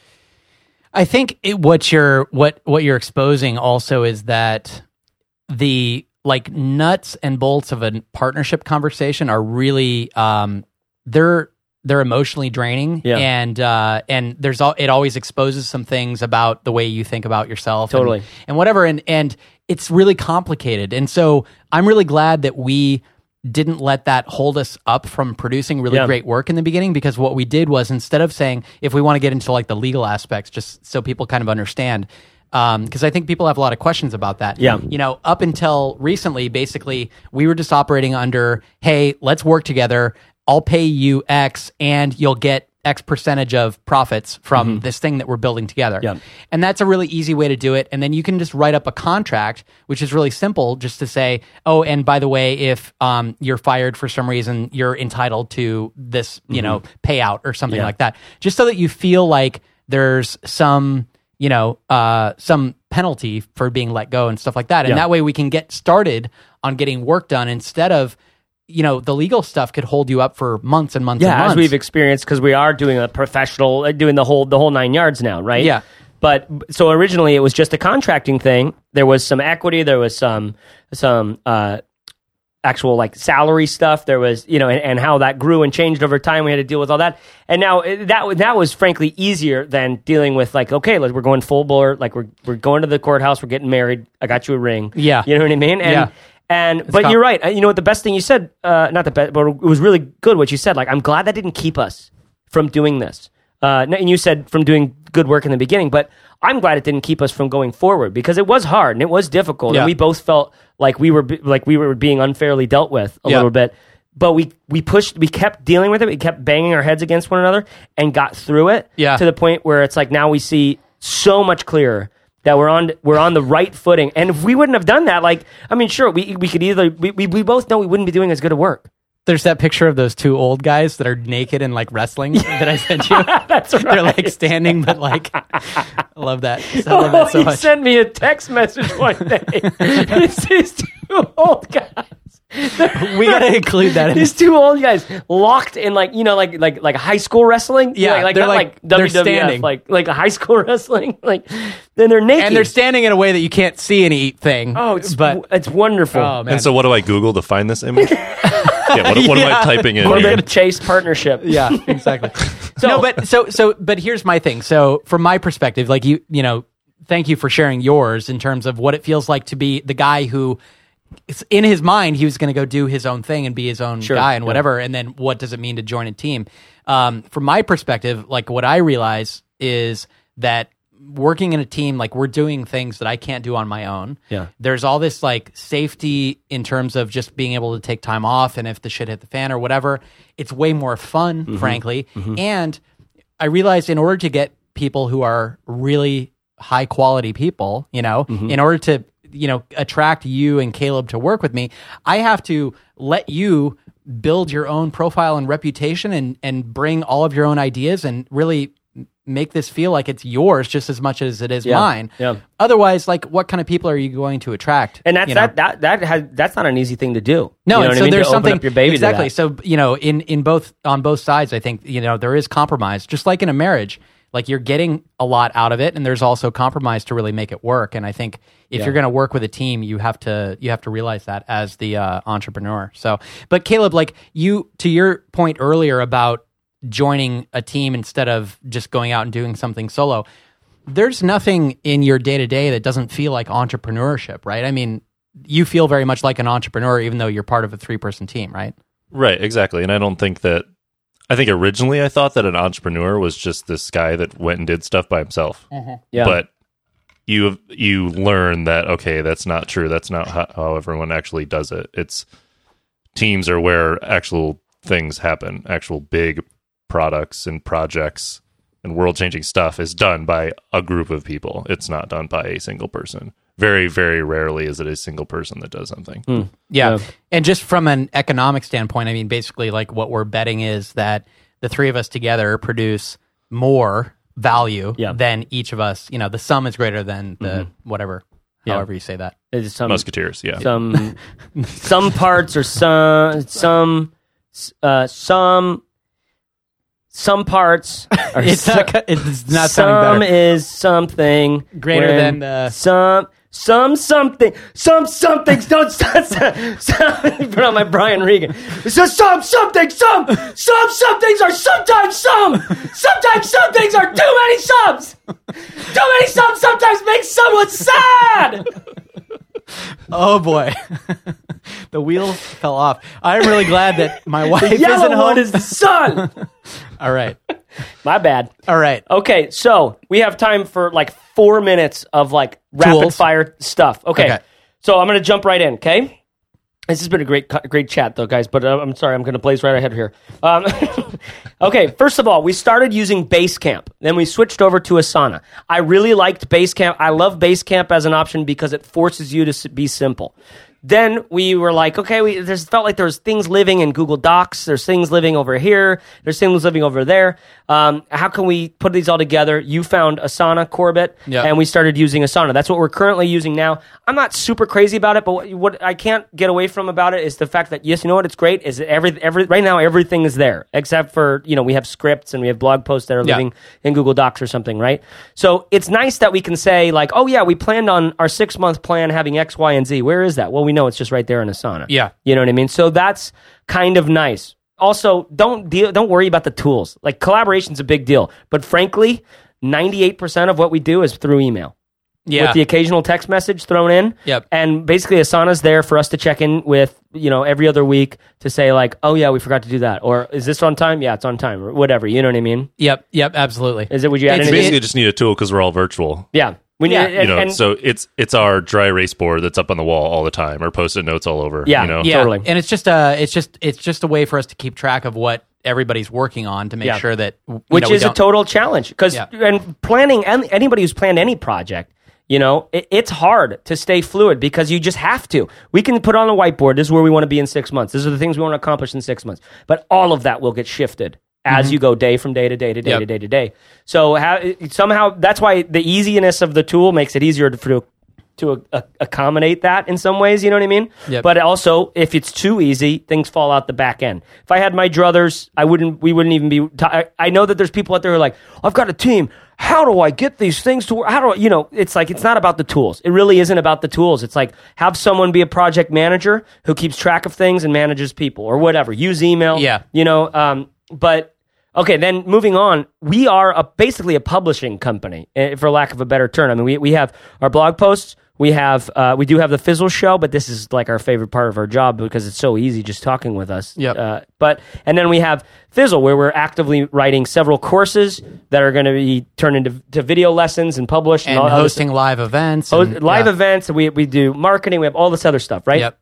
I think it, what you're what what you're exposing also is that the like nuts and bolts of a partnership conversation are really um they're they're emotionally draining Yeah. and uh and there's all it always exposes some things about the way you think about yourself and- Totally. and, whatever and and it's really complicated and so I'm really glad that we didn't let that hold us up from producing really Yeah. great work in the beginning because what we did was instead of saying if we want to get into like the legal aspects just so people kind of understand um, because I think people have a lot of questions about that. Yeah. You know, up until recently, basically, we were just operating under, hey, let's work together. I'll pay you X and you'll get X percentage of profits from this thing that we're building together. Mm-hmm. Yeah. And that's a really easy way to do it. And then you can just write up a contract, which is really simple, just to say, oh, and by the way, if um, you're fired for some reason, you're entitled to this, you know, payout or something Mm-hmm. Yeah. like that. Just so that you feel like there's some, you know, uh, some penalty for being let go and stuff like that. And Yeah. that way we can get started on getting work done instead of, you know, the legal stuff could hold you up for months and months and Yeah, months. as we've experienced because we are doing a professional, uh, doing the whole the whole nine yards now, right? Yeah. But so originally it was just a contracting thing. There was some equity. There was some some uh, actual like salary stuff. There was you know, and, and how that grew and changed over time. We had to deal with all that, and now uh, that that was frankly easier than dealing with like okay, like, we're going full bore, like we're we're going to the courthouse, we're getting married. I got you a ring. Yeah. you know what I mean. And Yeah. And but com- you're right. Uh, You know what? The best thing you said, uh, not the best, but it was really good what you said. Like I'm glad that didn't keep us from doing this. Uh, and you said from doing good work in the beginning, but I'm glad it didn't keep us from going forward because it was hard and it was difficult, Yeah. and we both felt like we were be- like we were being unfairly dealt with a Yeah. little bit. But we we pushed, we kept dealing with it. We kept banging our heads against one another and got through it. Yeah. to the point where it's like now we see so much clearer that we're on we're on the right footing. And if we wouldn't have done that, like I mean, sure, we we could either we, we, we both know we wouldn't be doing as good a work. There's that picture of those two old guys that are naked and like wrestling that I sent you. That's right. They're like standing, but like, I love that. I oh, love that so he much. sent me a text message one day. it's these two old guys. We gotta include that in These two old guys locked in like you know like like like high school wrestling. Yeah, like, like they're not like- like, they're WWF, standing. like like a high school wrestling. Like then they're naked and they're standing in a way that you can't see anything. Oh, it's but it's wonderful. oh man, And so, what do I Google to find this image? yeah, what, what am I typing in Or here? the Chase partnership. yeah, exactly. so, no, but so so but here's my thing. So from my perspective, like you you know, thank you for sharing yours in terms of what it feels like to be the guy who it's in his mind he was going to go do his own thing and be his own Sure, guy and yeah. whatever and then what does it mean to join a team um, from my perspective like what i realize is that working in a team like we're doing things that i can't do on my own Yeah. there's all this like safety in terms of just being able to take time off and if the shit hit the fan or whatever it's way more fun Mm-hmm. frankly and i realized in order to get people who are really high quality people you know Mm-hmm. in order to you know attract you and caleb to work with me i have to let you build your own profile and reputation and and bring all of your own ideas and really make this feel like it's yours just as much as it is Yeah, mine yeah. otherwise like what kind of people are you going to attract And that's you know? that that that has that's not an easy thing to do. No, you know and so I mean? there's to something open up your baby to exactly. So you know, in in both on both sides, I think you know there is compromise, just like in a marriage. Like you're getting a lot out of it, and there's also compromise to really make it work. And I think if you're going to work with a team, you have to you have to realize that as the uh, entrepreneur. So, but Caleb, like you to your point earlier about joining a team instead of just going out and doing something solo. There's nothing in your day to day that doesn't feel like entrepreneurship, right? I mean, you feel very much like an entrepreneur, even though you're part of a three person team, right? Right, exactly. And I don't think that. I think originally I thought that an entrepreneur was just this guy that went and did stuff by himself. Mm-hmm. yeah. But you you learn that okay, that's not true. That's not how, how everyone actually does it. It's teams are where actual things happen. Actual big products and projects and world changing stuff is done by a group of people. It's not done by a single person. Very, very rarely is it a single person that does something. Yeah. Yeah. And just from an economic standpoint, I mean, basically, like what we're betting is that the three of us together produce more value Yeah. than each of us. You know, the sum is greater than the whatever, Yeah. however you say that. There's some Musketeers, yeah. some some parts or some some uh, some some parts are It's so- not, it's not some is something Greater than the- some some something some somethings don't some, some, put on my Brian Regan so some something some some somethings are sometimes some sometimes some things are too many sums too many sums sometimes make someone sad Oh boy. the wheels fell off. I'm really glad that my wife the isn't home. one is the sun All right. My bad All right. Okay, so we have time for like four minutes of like rapid Tools. fire stuff. Okay. Okay. so I'm gonna jump right in. Okay, this has been a great great chat though, guys. But uh, I'm sorry, I'm gonna blaze right ahead here. Um, okay, first of all, we started using Basecamp, then we switched over to Asana. I really liked Basecamp. I love Basecamp as an option because it forces you to s- be simple. Then we were like, okay, we there's felt like there's things living in Google Docs. There's things living over here. There's things living over there. Um, how can we put these all together? You found Asana, Corbett, Yeah. and we started using Asana. That's what we're currently using now. I'm not super crazy about it, but what, what I can't get away from about it is the fact that yes, you know what? It's great. Is every every right now everything is there except for you know we have scripts and we have blog posts that are Yeah. living in Google Docs or something, right? So it's nice that we can say like, oh yeah, we planned on our six month plan having X, Y, and Z. Where is that? Well, we know it's just right there in Asana. Yeah. You know what I mean? So that's kind of nice. Also, don't deal, don't worry about the tools. Like collaboration's a big deal, but frankly, 98% of what we do is through email. Yeah. With the occasional text message thrown in. Yep. And basically Asana's there for us to check in with, you know, every other week to say like, "Oh yeah, we forgot to do that." Or is this on time? Yeah, it's on time or whatever, you know what I mean? Yep. Yep. Absolutely. Is it would you add It's anything? basically just need a tool because we're all virtual. yeah. We need Yeah. and, You know, and- so it's it's our dry erase board that's up on the wall all the time, or post-it notes all over. Yeah. you know? yeah. Totally. And it's just a it's just it's just a way for us to keep track of what everybody's working on to make Yeah. sure that which know, is a total challenge because Yeah. and planning and anybody who's planned any project you know it, it's hard to stay fluid because you just have to we can put on a whiteboard this is where we want to be in six months these are the things we want to accomplish in six months but all of that will get shifted as you go day from day to day to day Yep. to day to day so how, somehow that's why the easiness of the tool makes it easier to, to to uh, accommodate that in some ways, you know what I mean? Yep. But also, if it's too easy, things fall out the back end. If I had my druthers, I wouldn't. We wouldn't even be. T- I, I know that there's people out there who are like, I've got a team. How do I get these things to work? How do I, you know? It's like it's not about the tools. It really isn't about the tools. It's like have someone be a project manager who keeps track of things and manages people or whatever. Use email. Yeah. You know. Um. But Okay, then moving on, we are a, basically a publishing company, eh, for lack of a better term. I mean, we, we have our blog posts, we have uh, we do have the Fizzle show, but this is like our favorite part of our job because it's so easy just talking with us. Yep. Uh, but and then we have Fizzle, where we're actively writing several courses that are going to be turned into to video lessons and published and all other hosting live events, and, live yeah. events. We we do marketing. We have all this other stuff, right? Yep.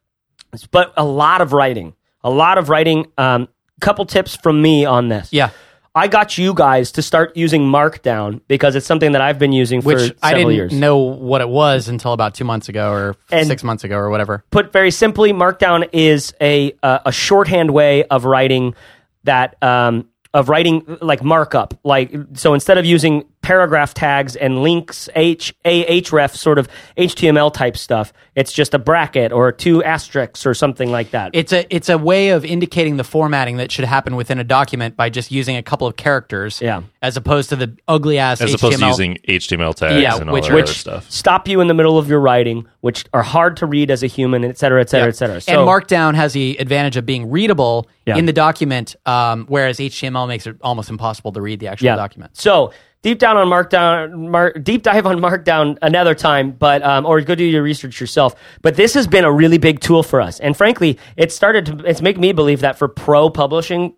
But a lot of writing, a lot of writing. Um, couple tips from me on this. Yeah. I got you guys to start using Markdown because it's something that I've been using for Which several I didn't years. know what it was until about two months ago or And- six months ago or whatever. Put very simply, Markdown is a uh, a shorthand way of writing that um, of writing like markup. Like so, instead of using paragraph tags and links, h a href sort of HTML type stuff, it's just a bracket or two asterisks or something like that. It's a it's a way of indicating the formatting that should happen within a document by just using a couple of characters, Yeah. as opposed to the ugly ass as HTML. opposed to using HTML tags Yeah, and all which- that which other stuff. Stop you in the middle of your writing, which are hard to read as a human, et cetera, et cetera, Yeah. et cetera. and Markdown has the advantage of being readable Yeah. in the document, um, whereas HTML makes it almost impossible to read the actual yeah. document. So deep down on Markdown, mar- deep dive on Markdown another time, but um, or go do your research yourself. But this has been a really big tool for us, and frankly, it started to it's make me believe that for pro publishing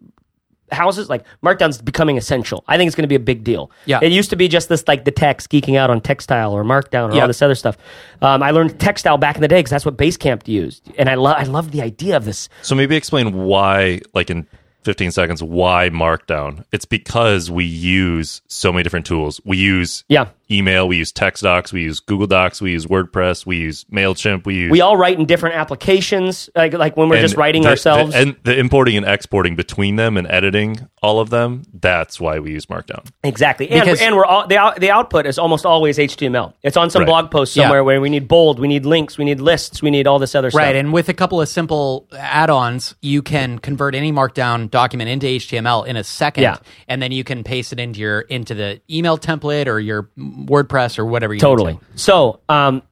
houses, like Markdown's becoming essential. I think it's going to be a big deal. Yeah. it used to be just this like the text geeking out on textile or Markdown or Yeah. all this other stuff. Um, I learned textile back in the day because that's what Basecamp used, and I love I love the idea of this. So maybe explain why, like in 15 seconds, why Markdown. It's because we use so many different tools. We use Yeah. Email, we use text docs, we use Google Docs, we use WordPress, we use Mailchimp, we use We all write in different applications, like like when we're just writing the- ourselves. the- and the importing and exporting between them and editing all of them. That's why we use Markdown. Exactly, and, Because- and we're all, the the output is almost always HTML. It's on some Right. blog post Yeah. somewhere where we need bold, we need links, we need lists, we need all this other stuff. Right, and with a couple of simple add-ons, you can convert any Markdown document into HTML in a second, Yeah. and then you can paste it into your into the email template or your WordPress or whatever. you totally. to. So, um,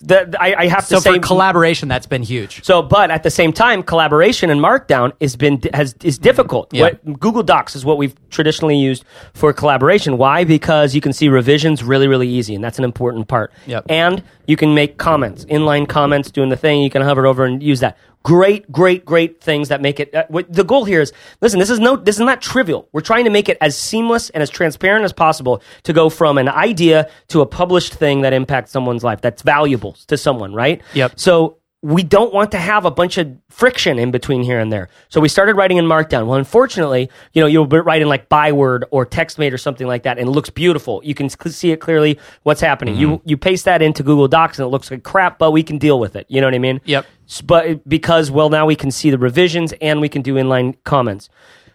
the, the- I, I have So to say for collaboration, that's been huge. So, but at the same time, collaboration and Markdown has been has is difficult. Yeah. What, Google Docs is what we've traditionally used for collaboration. Why? Because you can see revisions really, really easy, and that's an important part. Yep. And you can make comments, inline comments, doing the thing. You can hover over and use that. Great, great, great things that make it. Uh, what, the goal here is listen. This is no. This is not trivial. We're trying to make it as seamless and as transparent as possible to go from an idea to a published thing that impacts someone's life. That's valuable to someone, right? Yep. So we don't want to have a bunch of friction in between here and there. So we started writing in Markdown. Well, unfortunately, you know, you'll be writing like Byword or TextMate or something like that, and it looks beautiful. You can see it clearly what's happening. You you paste that into Google Docs, and it looks like crap, but we can deal with it. You know what I mean? Yep. But because well, now we can see the revisions and we can do inline comments.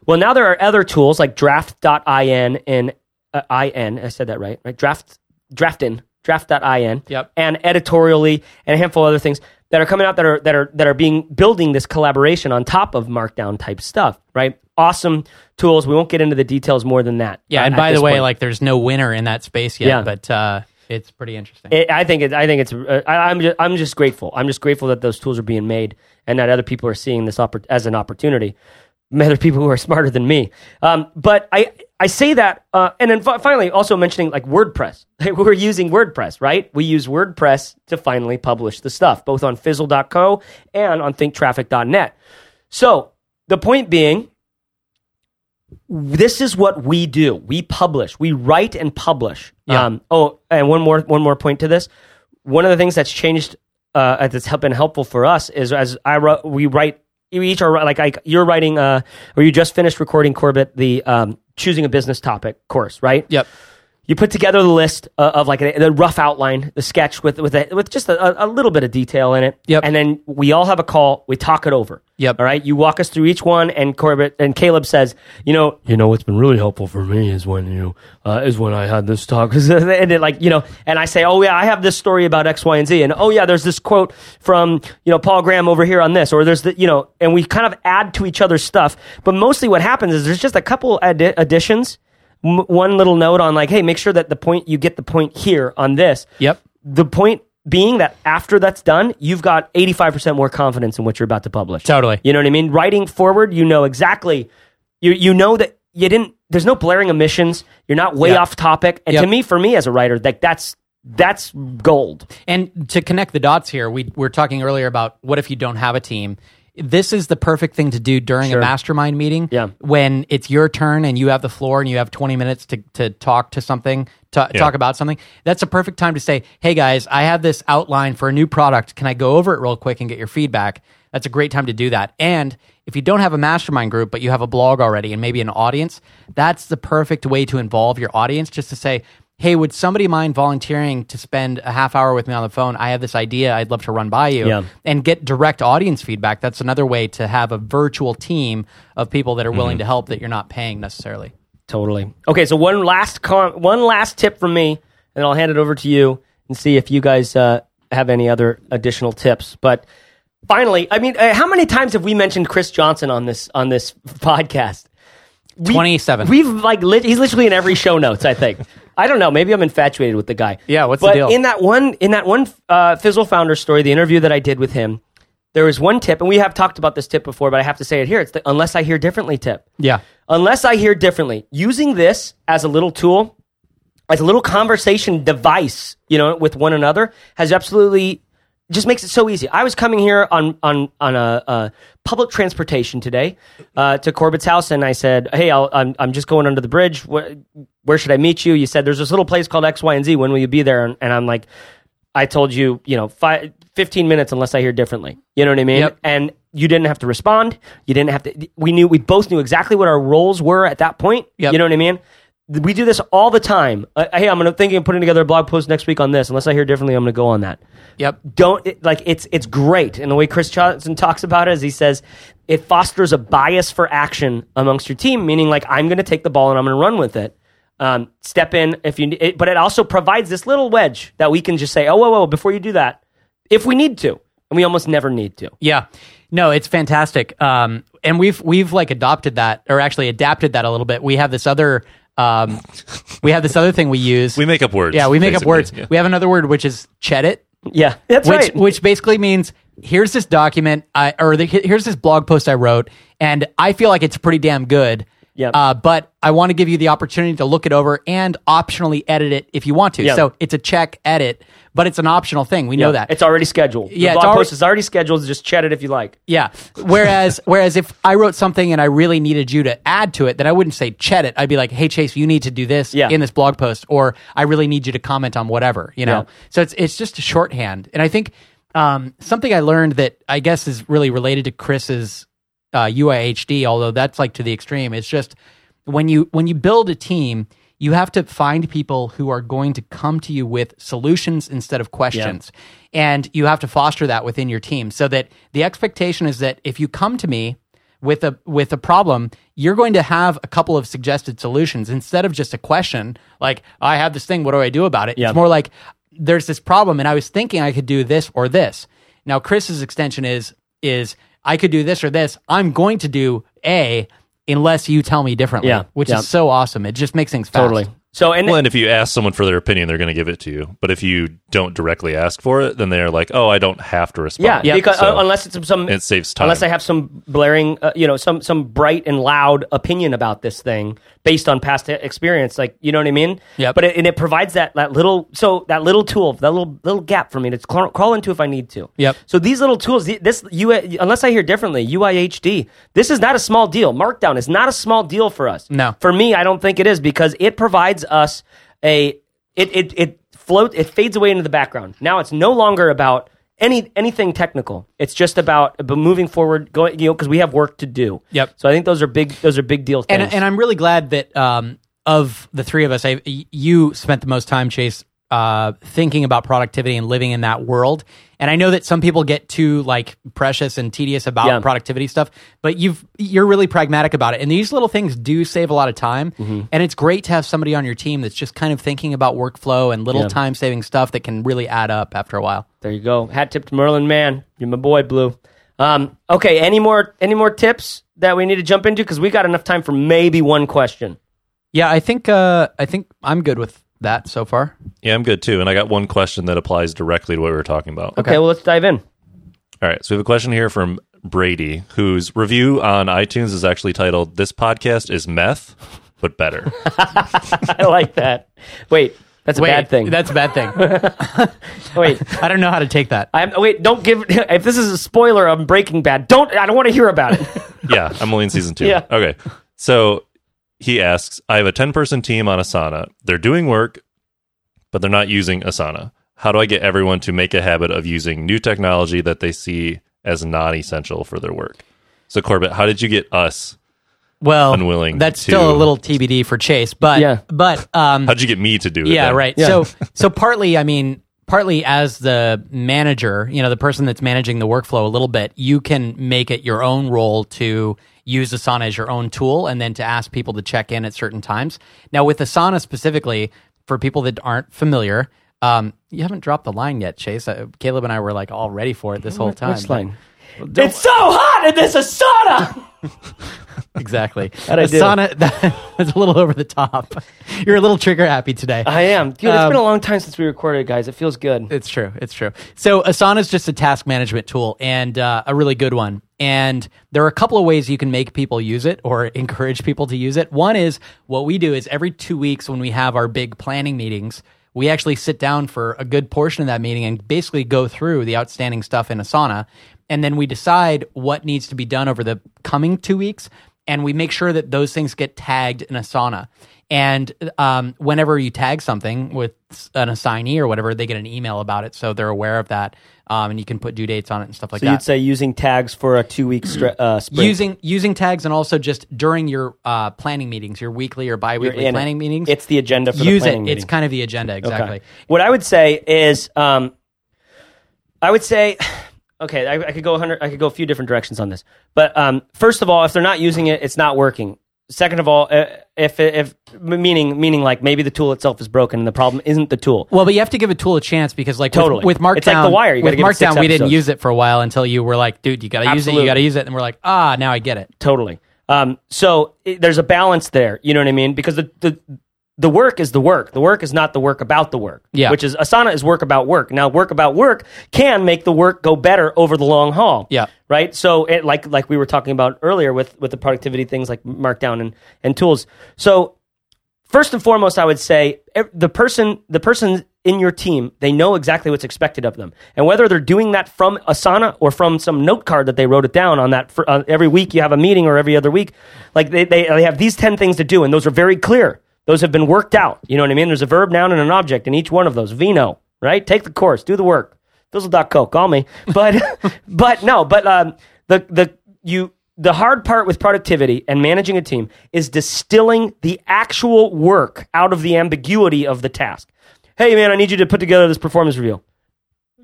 Well, now there are other tools like Draft.in and uh, in. I said that right, right? Draft Draftin Draft.in. Yep. And editorially and a handful of other things that are coming out that are that are that are being building this collaboration on top of Markdown type stuff. Right. Awesome tools. We won't get into the details more than that. Yeah, uh, and by the way, point. like there's no winner in that space yet, Yeah. but uh, it's pretty interesting. It, I think it, I think it's uh, I, I'm just, I'm just grateful. I'm just grateful that those tools are being made and that other people are seeing this oppor- as an opportunity. Other people who are smarter than me. Um, but I I say that uh, and then fi- finally also mentioning like WordPress. We're using WordPress, right? We use WordPress to finally publish the stuff both on Fizzle.co and on ThinkTraffic.net. So the point being, this is what we do. We publish. We write and publish. Yeah. Um, oh, and one more one more point to this. One of the things that's changed uh, that's been helpful for us is as I wrote, we write. We each are like I, you're writing, uh, or you just finished recording Corbett the um, choosing a business topic course, right? yep. you put together the list uh, of like a, the rough outline, the sketch with with a, with just a, a little bit of detail in it. Yep. And then we all have a call. We talk it over. Yep. All right. You walk us through each one, and Corbett and Caleb says, you know, you know what's been really helpful for me is when you uh, is when I had this talk, and it like you know, and I say, oh yeah, I have this story about X, Y, and Z, and oh yeah, there's this quote from you know Paul Graham over here on this, or there's the you know, and we kind of add to each other's stuff. But mostly, what happens is there's just a couple addi- additions m- one little note on like, hey, make sure that the point you get the point here on this. Yep. The point being that after that's done, you've got 85% more confidence in what you're about to publish. Totally. You know what I mean? Writing forward, you know exactly you you know that you didn't there's no blaring omissions. You're not way Yep. off topic. And Yep. to me for me as a writer, like that's that's gold. And to connect the dots here, we we were talking earlier about what if you don't have a team. This is the perfect thing to do during Sure. a mastermind meeting. Yeah. When it's your turn and you have the floor and you have 20 minutes to, to talk to something, to talk about something. That's a perfect time to say, hey guys, I have this outline for a new product. Can I go over it real quick and get your feedback? That's a great time to do that. And if you don't have a mastermind group, but you have a blog already and maybe an audience, that's the perfect way to involve your audience just to say, hey, would somebody mind volunteering to spend a half hour with me on the phone? I have this idea I'd love to run by you Yeah. and get direct audience feedback. That's another way to have a virtual team of people that are willing to help that you're not paying necessarily. Totally. Okay, so one last con- one last tip from me, and I'll hand it over to you and see if you guys uh, have any other additional tips. But finally, I mean, uh, how many times have we mentioned Chris Johnson on this on this podcast? We- 27. We've like lit- he's literally in every show notes. I think. I don't know. Maybe I'm infatuated with the guy. Yeah, what's the deal? in that one in that one uh, Fizzle founder story, the interview that I did with him, there was one tip, and we have talked about this tip before, but I have to say it here. It's the unless I hear differently tip Yeah. unless I hear differently, using this as a little tool, as a little conversation device, you know, with one another, has absolutely just makes it so easy. I was coming here on on on a, a public transportation today uh, to Corbett's house, and I said, "Hey, I'll, I'm I'm just going under the bridge. Where, where should I meet you?" You said, "There's this little place called X, Y, and Z. When will you be there?" And, and I'm like, "I told you, you know, five, 15 minutes unless I hear differently." You know what I mean? Yep. And you didn't have to respond. You didn't have to. We knew. We both knew exactly what our roles were at that point. Yep. You know what I mean? We do this all the time. Uh, hey, I'm gonna thinking of putting together a blog post next week on this. Unless I hear differently, I'm gonna go on that Yep. don't it, like it's it's great and the way chris johnson talks about it is he says it fosters a bias for action amongst your team meaning like i'm going to take the ball and i'm going to run with it um, step in if you it, but it also provides this little wedge that we can just say oh whoa whoa before you do that if we need to and we almost never need to Yeah. No, it's fantastic. Um, and we've we've like adopted that or actually adapted that a little bit. We have this other um, we have this other thing we use. We make up words. yeah, we make up basically. words. Yeah. We have another word which is Cheddit. yeah that's which right which basically means here's this document I or the, here's this blog post I wrote and I feel like it's pretty damn good. Yep. Uh, but I want to give you the opportunity to look it over and optionally edit it if you want to. Yeah. So it's a check edit, but it's an optional thing. We know that. it's already scheduled Yeah, the blog alre- post is already scheduled just chat it if you like Yeah. Whereas, whereas if I wrote something and I really needed you to add to it, then I wouldn't say chat it. I'd be like, "Hey, Chase, you need to do this Yeah. in this blog post," or "I really need you to comment on whatever." You know. Yeah. So it's it's just a shorthand, and I think um, something I learned that I guess is really related to Chris's uh, UIHD, although that's like to the extreme. It's just when you when you build a team, you have to find people who are going to come to you with solutions instead of questions. And you have to foster that within your team so that the expectation is that if you come to me with a with a problem, you're going to have a couple of suggested solutions instead of just a question like I have this thing, what do I do about it? Yeah. It's more like there's this problem and I was thinking I could do this or this. Now Chris's extension is is I could do this or this. I'm going to do A unless you tell me differently, Yeah, which yeah. is so awesome. It just makes things fast. Totally. So and Well, and if you ask someone for their opinion, they're going to give it to you. But if you don't directly ask for it, then they're like, "Oh, I don't have to respond." yeah, because So uh, unless it's some it saves time. unless I have some blaring, uh, you know, some some bright and loud opinion about this thing based on past experience, like you know what I mean. Yeah. But it, and it provides that that little so that little tool, that little little gap for me to crawl, crawl into if I need to. Yep. So these little tools, this you unless I hear differently, UIHD, this is not a small deal. Markdown is not a small deal for us. No. For me, I don't think it is because it provides us a it it it float it fades away into the background. Now it's no longer about any anything technical. It's just about about moving forward, going you know because we have work to do. Yep. So I think those are big those are big deal things. and and I'm really glad that um, of the three of us, I, you spent the most time, Chase, uh, thinking about productivity and living in that world. And I know that some people get too like precious and tedious about Yeah. productivity stuff, but you've you're really pragmatic about it. And these little things do save a lot of time. Mm-hmm. And it's great to have somebody on your team that's just kind of thinking about workflow and little Yeah. time saving stuff that can really add up after a while. there you go. Hat tip to Merlin Mann. You're my boy, Blue. Um, okay. Any more any more tips that we need to jump into because we got enough time for maybe one question. Yeah, I think uh, I think I'm good with that so far. yeah, I'm good too. And I got one question that applies directly to what we were talking about. Okay. Well, let's dive in. All right. So we have a question here from Brady, whose review on iTunes is actually titled "This podcast is meth, but better." I like that. Wait, that's a Wait, bad thing. That's a bad thing. Wait. I don't know how to take that. I'm, wait, don't give. If this is a spoiler of Breaking Bad, don't. I don't want to hear about it. yeah, I'm only in season two. Yeah. Okay. So he asks, I have a 10 person team on Asana. They're doing work, but they're not using Asana. How do I get everyone to make a habit of using new technology that they see as non essential for their work? So, Corbett, how did you get us? well, unwilling That's to- still a little TBD for Chase, but Yeah. but um, How'd you get me to do it? yeah, then? right. So so partly, I mean, partly as the manager, you know, the person that's managing the workflow a little bit, you can make it your own role to use Asana as your own tool, and then to ask people to check in at certain times. Now, with Asana specifically, for people that aren't familiar. Um, you haven't dropped the line yet, Chase. Uh, Caleb and I were like all ready for it this whole time. Which line? It's so hot in this Asana. Exactly. How'd I do? Asana, that's a little over the top. You're a little trigger happy today. I am. Dude, it's Um, been a long time since we recorded, guys. It feels good. It's true. It's true. So Asana is just a task management tool and uh, a really good one. And there are a couple of ways you can make people use it or encourage people to use it. One is what we do is every two weeks when we have our big planning meetings, we actually sit down for a good portion of that meeting and basically go through the outstanding stuff in Asana. And then we decide what needs to be done over the coming two weeks. And we make sure that those things get tagged in Asana. And um, whenever you tag something with an assignee or whatever, they get an email about it, so they're aware of that, um, and you can put due dates on it and stuff like So that. you'd say using tags for a two week stre- uh, sprint. using using tags and also just during your uh, planning meetings, your weekly or biweekly it. planning meetings. It's the agenda for use the it. planning It's kind of the agenda exactly. Okay. What I would say is, um, I would say, okay, I, I could go 100, I could go a few different directions on this. But um, first of all, if they're not using it, it's not working. Second of all, uh, if if meaning meaning like maybe the tool itself is broken and the problem isn't the tool. Well, but you have to give a tool a chance because, like, Totally. with, with Markdown, It's like The Wire. You with Markdown, we didn't use it for a while until you were like, "Dude, you got to use it. You got to use it." And we're like, "Ah, now I get it." Totally. Um, so it, there's a balance there. You know what I mean? Because the, the the work is the work. The work is not the work about the work. Yeah. Which is Asana is work about work. Now, work about work can make the work go better over the long haul. Yeah. Right. So, it, like like we were talking about earlier with with the productivity things like Markdown and and tools. So first and foremost, I would say the person the person in your team they know exactly what's expected of them, and whether they're doing that from Asana or from some note card that they wrote it down on that for, uh, every week you have a meeting or every other week, like they, they they have these ten things to do, and those are very clear. Those have been worked out. You know what I mean? There's a verb, noun, and an object in each one of those. Vino, right? Take the course, do the work. Fizzle.co, call me. But but no, but um, the the you the hard part with productivity and managing a team is distilling the actual work out of the ambiguity of the task. Hey man, I need you to put together this performance review.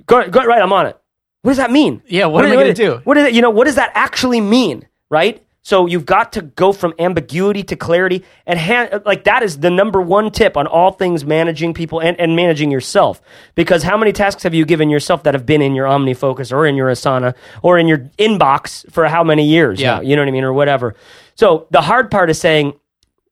Go, go right, I'm on it. What does that mean? Yeah, what am I gonna do? What is it? You know, what does that actually mean? Right? So you've got to go from ambiguity to clarity, and like that is the number one tip on all things managing people and, and managing yourself. Because how many tasks have you given yourself that have been in your OmniFocus or in your Asana or in your inbox for how many years? Yeah. now? you know what I mean, or whatever. So the hard part is saying,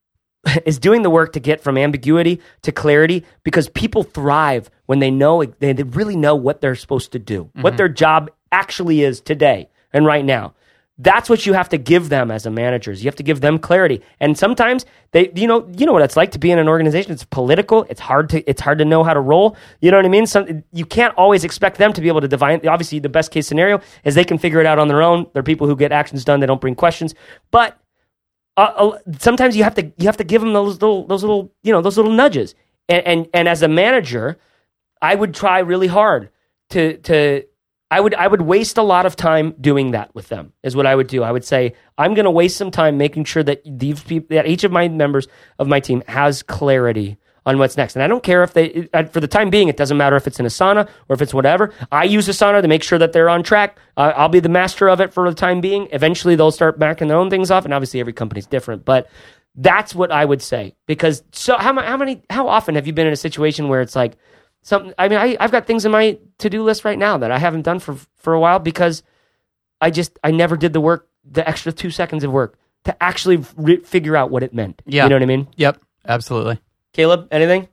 is doing the work to get from ambiguity to clarity because people thrive when they know they they really know what they're supposed to do, what mm-hmm. their job actually is today and right now. That's what you have to give them as a managers. You have to give them clarity. And sometimes they you know, you know what it's like to be in an organization. It's political. It's hard to it's hard to know how to roll. You know what I mean? Some you can't always expect them to be able to divine obviously the best case scenario is they can figure it out on their own. They're people who get actions done, they don't bring questions. But uh, uh, sometimes you have to you have to give them those little those little you know those little nudges and and, and as a manager i would try really hard to to i would i would waste a lot of time doing that with them is what i would do i would say i'm going to waste some time making sure that these people that each of my members of my team has clarity on what's next. And I don't care if they, uh, for the time being, it doesn't matter if it's in Asana or if it's whatever. I use Asana to make sure that they're on track. Uh, I'll be the master of it for the time being. Eventually, they'll start backing their own things off. And obviously, every company's different. But that's what I would say. Because so, how, how many, how often have you been in a situation where it's like, something, I mean, I, I've got things in my to do list right now that I haven't done for, for a while because I just, I never did the work, the extra two seconds of work to actually re- figure out what it meant. Yeah. You know what I mean? Yep, absolutely. Caleb, anything?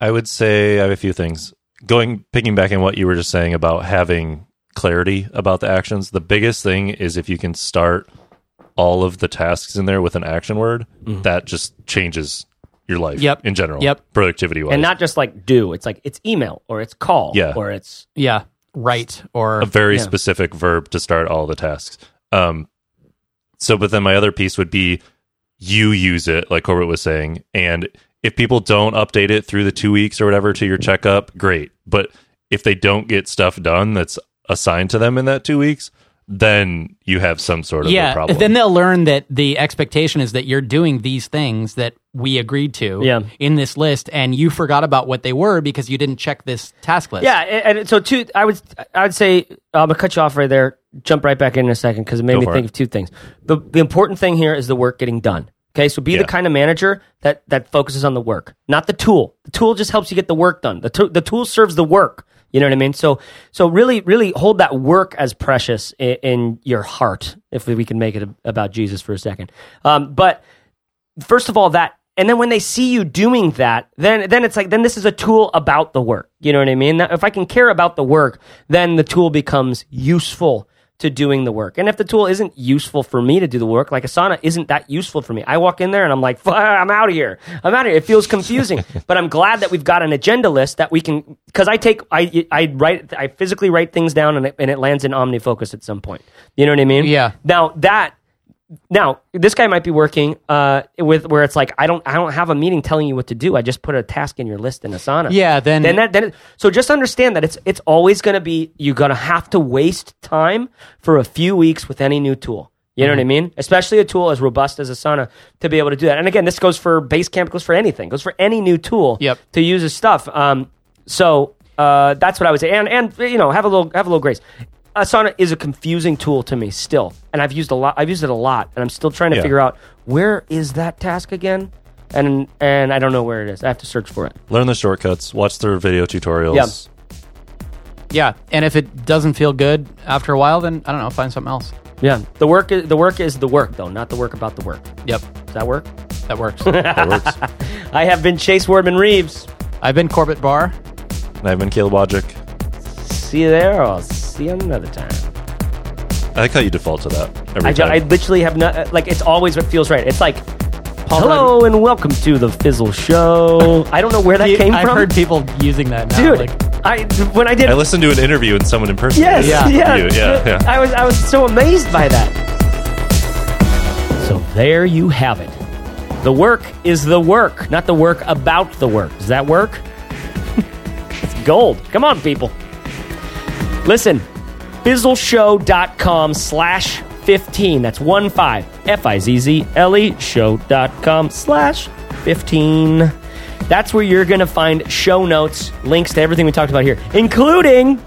I would say I have a few things. Going picking back in what you were just saying about having clarity about the actions. The biggest thing is if you can start all of the tasks in there with an action word, mm-hmm. that just changes your life Yep. in general. Yep. Productivity wise. and not just like do. It's like it's email or it's call Yeah. or it's Yeah, right. Or a very Yeah. specific verb to start all the tasks. Um, so, but then my other piece would be you use it, like Corbett was saying, and if people don't update it through the two weeks or whatever to your checkup, great. But if they don't get stuff done that's assigned to them in that two weeks, then you have some sort of a yeah, problem. then they'll learn that the expectation is that you're doing these things that we agreed to Yeah. in this list, and you forgot about what they were because you didn't check this task list. yeah. And, and so two, I would I would say uh, I'm gonna cut you off right there. Jump right back in in a second because it made Go me think it. of two things. The the important thing here is the work getting done. Okay, so be Yeah. the kind of manager that that focuses on the work, not the tool. The tool just helps you get the work done. The tool the tool serves the work. You know what I mean? So so really really hold that work as precious in, in your heart. If we can make it about Jesus for a second, um, but first of all that and then when they see you doing that then then it's like then this is a tool about the work you know what i mean if i can care about the work then the tool becomes useful to doing the work. And if the tool isn't useful for me to do the work like asana isn't that useful for me. I walk in there and i'm like i'm out of here. I'm out of here. It feels confusing. But i'm glad that we've got an agenda list that we can because i take i i write i physically write things down and it, and it lands in omnifocus at some point. You know what i mean? Yeah. now that now this guy might be working uh, with where it's like I don't I don't have a meeting telling you what to do. I just put a task in your list in Asana. Yeah, then- then that then it- so just understand that it's it's always going to be you're going to have to waste time for a few weeks with any new tool. You know what I mean? Especially a tool as robust as Asana to be able to do that. And again, this goes for Basecamp, goes for anything, goes for any new tool Yep. to use as stuff. Um, so uh, that's what I would say. And and you know have a little have a little grace. Asana is a confusing tool to me still, and I've used a lot. I've used it a lot, and I'm still trying to Yeah. figure out where is that task again, and and I don't know where it is. I have to search for it. Learn the shortcuts, watch their video tutorials. Yeah. yeah. And if it doesn't feel good after a while, then I don't know, find something else. Yeah, the work is the work is the work though, not the work about the work. Yep, Does that work? that works. That works. I have been Chase Wardman Reeves. I've been Corbett Barr. and I've been Caleb Wojcik. See you there. I'll see you another time. I like how you default to that every I, ju- time. I literally have not uh, like it's always what feels right. It's like. Hello and welcome to the Fizzle Show. I don't know where that came from. I've from, heard people using that now. dude. like- I when I did I listened to an interview and someone impersonated Yes, Yeah. yeah, you. Yeah, yeah. I was I was so amazed by that. So there you have it. The work is the work, not the work about the work. Does that work? it's gold. Come on, people. Listen, fizzleshow.com slash 15. That's one five. F-I-Z-Z-L-E show.com slash 15. That's where you're going to find show notes, links to everything we talked about here, including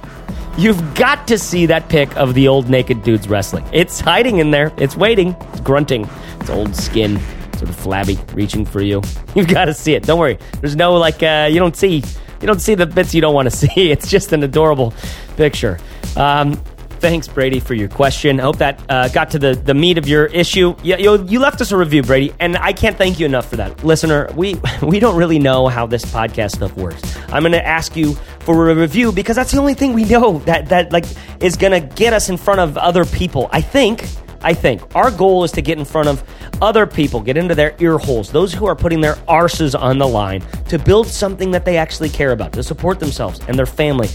you've got to see that pic of the old naked dudes wrestling. It's hiding in there. It's waiting. It's grunting. It's old skin, sort of flabby, reaching for you. You've got to see it. Don't worry. There's no like uh, you don't see you don't see the bits you don't want to see. It's just an adorable picture. Um, thanks, Brady, for your question. I hope that uh, got to the, the meat of your issue. Yeah, you, you left us a review, Brady, and I can't thank you enough for that. Listener, we, we don't really know how this podcast stuff works. I'm going to ask you for a review because that's the only thing we know that, that like is going to get us in front of other people. I think I think our goal is to get in front of other people, get into their ear holes, those who are putting their arses on the line to build something that they actually care about, to support themselves and their family.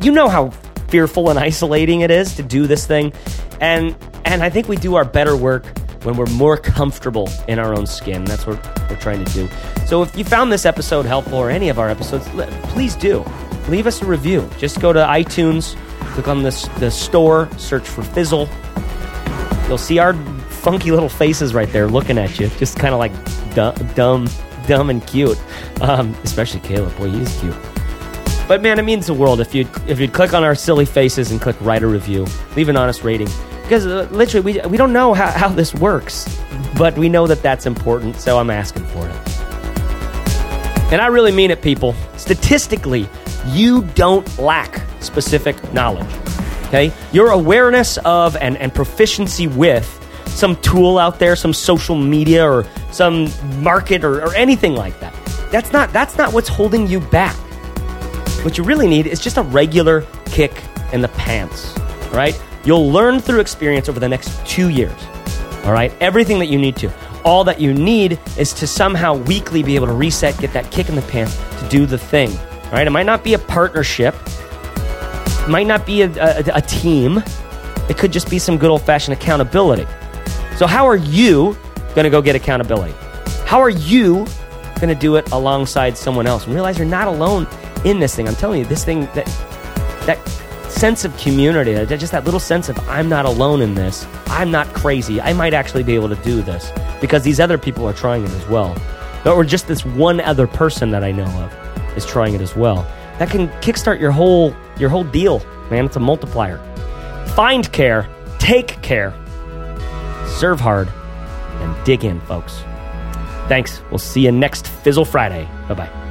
You know how fearful and isolating it is to do this thing. And and I think we do our better work when we're more comfortable in our own skin. That's what we're trying to do. So if you found this episode helpful or any of our episodes, please do. Leave us a review. Just go to iTunes, click on this the store, search for Fizzle You'll see our funky little faces right there looking at you, just kind of like dumb, dumb, dumb and cute. Um, especially Caleb, boy, he's cute. But man, it means the world if you if you'd click on our silly faces and click write a review, leave an honest rating, because uh, literally we we don't know how, how this works, but we know that that's important, so I'm asking for it. And I really mean it, people. Statistically, you don't lack specific knowledge. Okay? Your awareness of and, and proficiency with some tool out there, some social media or some market or, or anything like that. That's not that's not what's holding you back. What you really need is just a regular kick in the pants. Right? You'll learn through experience over the next two years. All right? Everything that you need to. All that you need is to somehow weekly be able to reset, get that kick in the pants to do the thing. All right? It might not be a partnership might not be a, a, a team, it could just be some good old fashioned accountability. So, how are you going to go get accountability? How are you going to do it alongside someone else and realize you're not alone in this thing? I'm telling you, this thing that that sense of community, just that little sense of I'm not alone in this. I'm not crazy. I might actually be able to do this because these other people are trying it as well. Or just this one other person that I know of is trying it as well. That can kickstart your whole your whole deal, man. It's a multiplier. Find care, take care, serve hard, and dig in, folks. Thanks. We'll see you next Fizzle Friday. Bye bye.